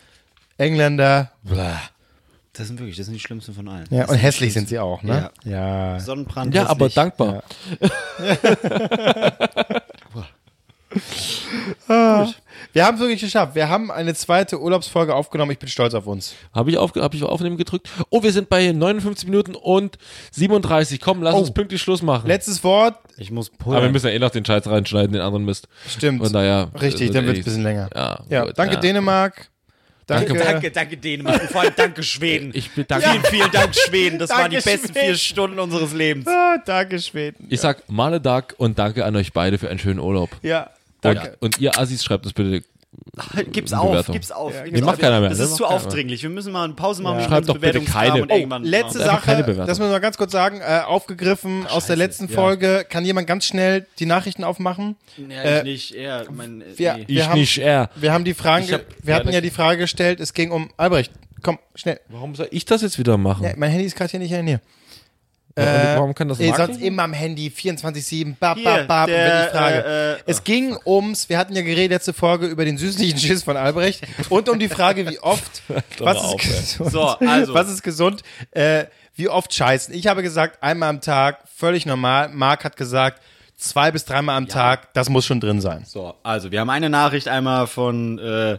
Engländer. Blah. Das sind wirklich, das sind die schlimmsten von allen. Ja, Das und hässlich sind sie auch, ne? Ja. Sonnenbrand. Ja, aber hässlich. dankbar. Wir haben es wirklich geschafft. Wir haben eine zweite Urlaubsfolge aufgenommen. Ich bin stolz auf uns. Habe ich, auf, hab ich auf Aufnehmen gedrückt. Oh, wir sind bei 59 Minuten und 37. Komm, lass Oh. uns pünktlich Schluss machen. Letztes Wort. Ich muss Aber wir müssen ja eh noch den Scheiß reinschneiden, den anderen Mist. Stimmt. Von daher. Richtig, äh, dann wird es ein bisschen länger. Ja, Ja, gut, danke ja. Dänemark. Danke. Danke, danke Dänemark und vor allem danke Schweden. Ich bedanke Vielen, vielen Dank Schweden. Das waren die besten Schweden. vier Stunden unseres Lebens. Ah, danke, Schweden. Ich sag Male Dank und danke an euch beide für einen schönen Urlaub. Ja, Und, danke. und ihr Assis schreibt uns bitte. Gib's Eine auf, Bewertung. gib's auf. Ja, gib's nee, macht auf. keiner mehr, Das ist zu aufdringlich. Wir müssen mal eine Pause machen. Ja. Schreibt doch bitte keine. und Oh, irgendwann Letzte keine Sache, das müssen wir ganz kurz sagen, äh, aufgegriffen aus der letzten ja. Folge. Kann jemand ganz schnell die Nachrichten aufmachen? Ja, Äh, ich nicht. Er, mein, äh, wir- nee. Wir ich haben- nicht, er. Wir haben die Fragen, hab- wir hatten ja, ja die Frage gestellt, es ging um Albrecht. Komm, schnell. Warum soll ich das jetzt wieder machen? Ja, mein Handy ist gerade hier nicht in hier. Warum kann das Martin? sonst immer am Handy, 24-7, bab, bab, bab, wenn die Frage. äh, äh, es ging ums, wir hatten ja geredet letzte Folge über den süßlichen Schiss von Albrecht und um die Frage, wie oft, was ist auf, gesund, So, also. was ist gesund, äh, wie oft scheißen. Ich habe gesagt, einmal am Tag, völlig normal. Marc hat gesagt, zwei bis dreimal am Tag, das muss schon drin sein. So, also wir haben eine Nachricht einmal von, äh,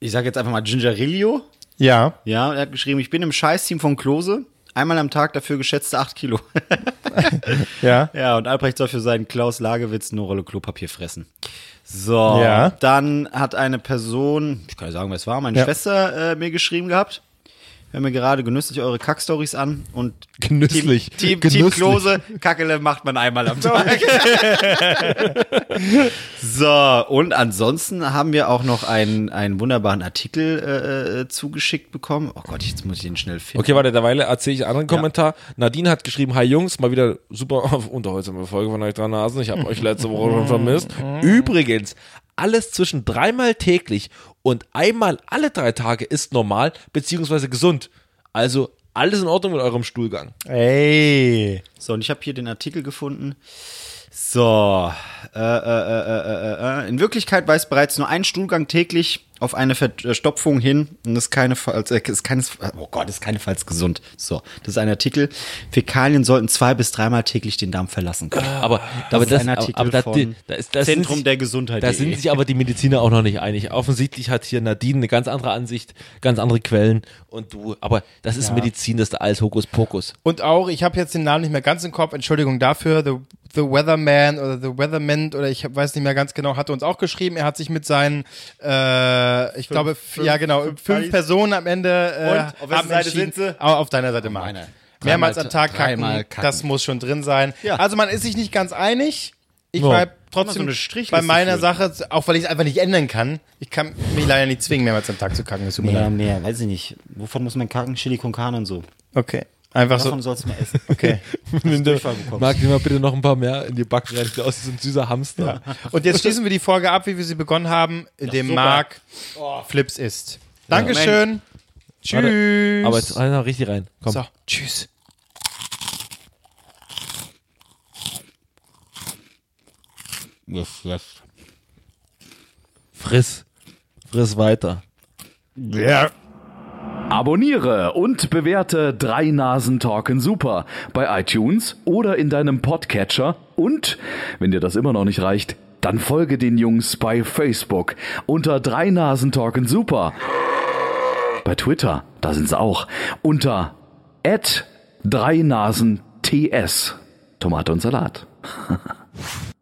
ich sag jetzt einfach mal Gingerillo. Ja. Ja, er hat geschrieben, ich bin im Scheißteam von Klose. Einmal am Tag dafür geschätzte 8 Kilo. Ja. ja, und Albrecht soll für seinen Klaus Lagewitz eine Rolle Klopapier fressen. So, Ja. dann hat eine Person, ich kann ja sagen, wer es war, meine Ja. Schwester äh, mir geschrieben gehabt. Hör mir gerade genüsslich eure Kackstories an und Genüsslich. Team, Team, Team Genüsslich. Klose, Kackele macht man einmal am Tag. so, und ansonsten haben wir auch noch einen, einen wunderbaren Artikel äh, äh, zugeschickt bekommen. Oh Gott, jetzt muss ich den schnell finden. Okay, warte, derweil erzähle ich einen anderen Kommentar. Nadine hat geschrieben, hi Jungs, mal wieder super unterhaltsame Folge von euch dran Nasen. Ich habe euch letzte Woche schon vermisst. Übrigens, alles zwischen dreimal täglich und einmal alle drei Tage ist normal beziehungsweise gesund. Also alles in Ordnung mit eurem Stuhlgang. Ey. So, und ich habe hier den Artikel gefunden. So, äh, äh, äh, äh, äh, äh. in Wirklichkeit weist bereits nur ein Stuhlgang täglich auf eine Verstopfung hin und ist keinesfalls, äh, ist keines, oh Gott, ist keinesfalls gesund. So, das ist ein Artikel. Fäkalien sollten zwei bis dreimal täglich den Darm verlassen können. Aber, Das aber ist das, ein Artikel aber, aber da, von da ist, da sind Zentrum sich, der Gesundheit. Da sind sich aber die Mediziner auch noch nicht einig. Offensichtlich hat hier Nadine eine ganz andere Ansicht, ganz andere Quellen und du, aber das ist Medizin, das ist alles Hokuspokus. Und auch, ich habe jetzt den Namen nicht mehr ganz im Kopf, Entschuldigung dafür, The, the Weatherman oder The Weatherman oder ich weiß nicht mehr ganz genau, hatte uns auch geschrieben, er hat sich mit seinen, äh, ich glaube, f- ja genau, fünf, Buddies. Personen am Ende äh, Und? Auf haben Seite entschieden- sind sie? Au- Auf deiner Seite mal. meiner. Mehrmals am Tag kacken, kacken. das muss schon drin sein. Ja. Also man ist sich nicht ganz einig. Ich bleib Immer trotzdem so eine Strichliste bei meiner führen. Sache, auch weil ich es einfach nicht ändern kann. Ich kann mich leider nicht zwingen, mehrmals am Tag zu kacken. Es tut mehr, weiß ich nicht. Wovon muss man kacken? Chili con carne und so. Okay. Einfach Davon so. sollst du mal essen. Okay. Mag dir mal bitte noch ein paar mehr in die Backen rein. Sieht aus wie so ein süßer Hamster. Und jetzt schließen wir die Folge ab, wie wir sie begonnen haben, indem. Marc Flips isst. Dankeschön. Tschüss. Warte, aber jetzt rein, richtig rein. Komm. so, tschüss. Yes, yes. Friss. Friss weiter. Abonniere und bewerte Drei Nasen Talken Super bei iTunes oder in deinem Podcatcher und, wenn dir das immer noch nicht reicht, dann folge den Jungs bei Facebook unter Drei Nasen Talken Super. Bei Twitter, da sind sie auch, unter Drei Nasen TS. Tomate und Salat.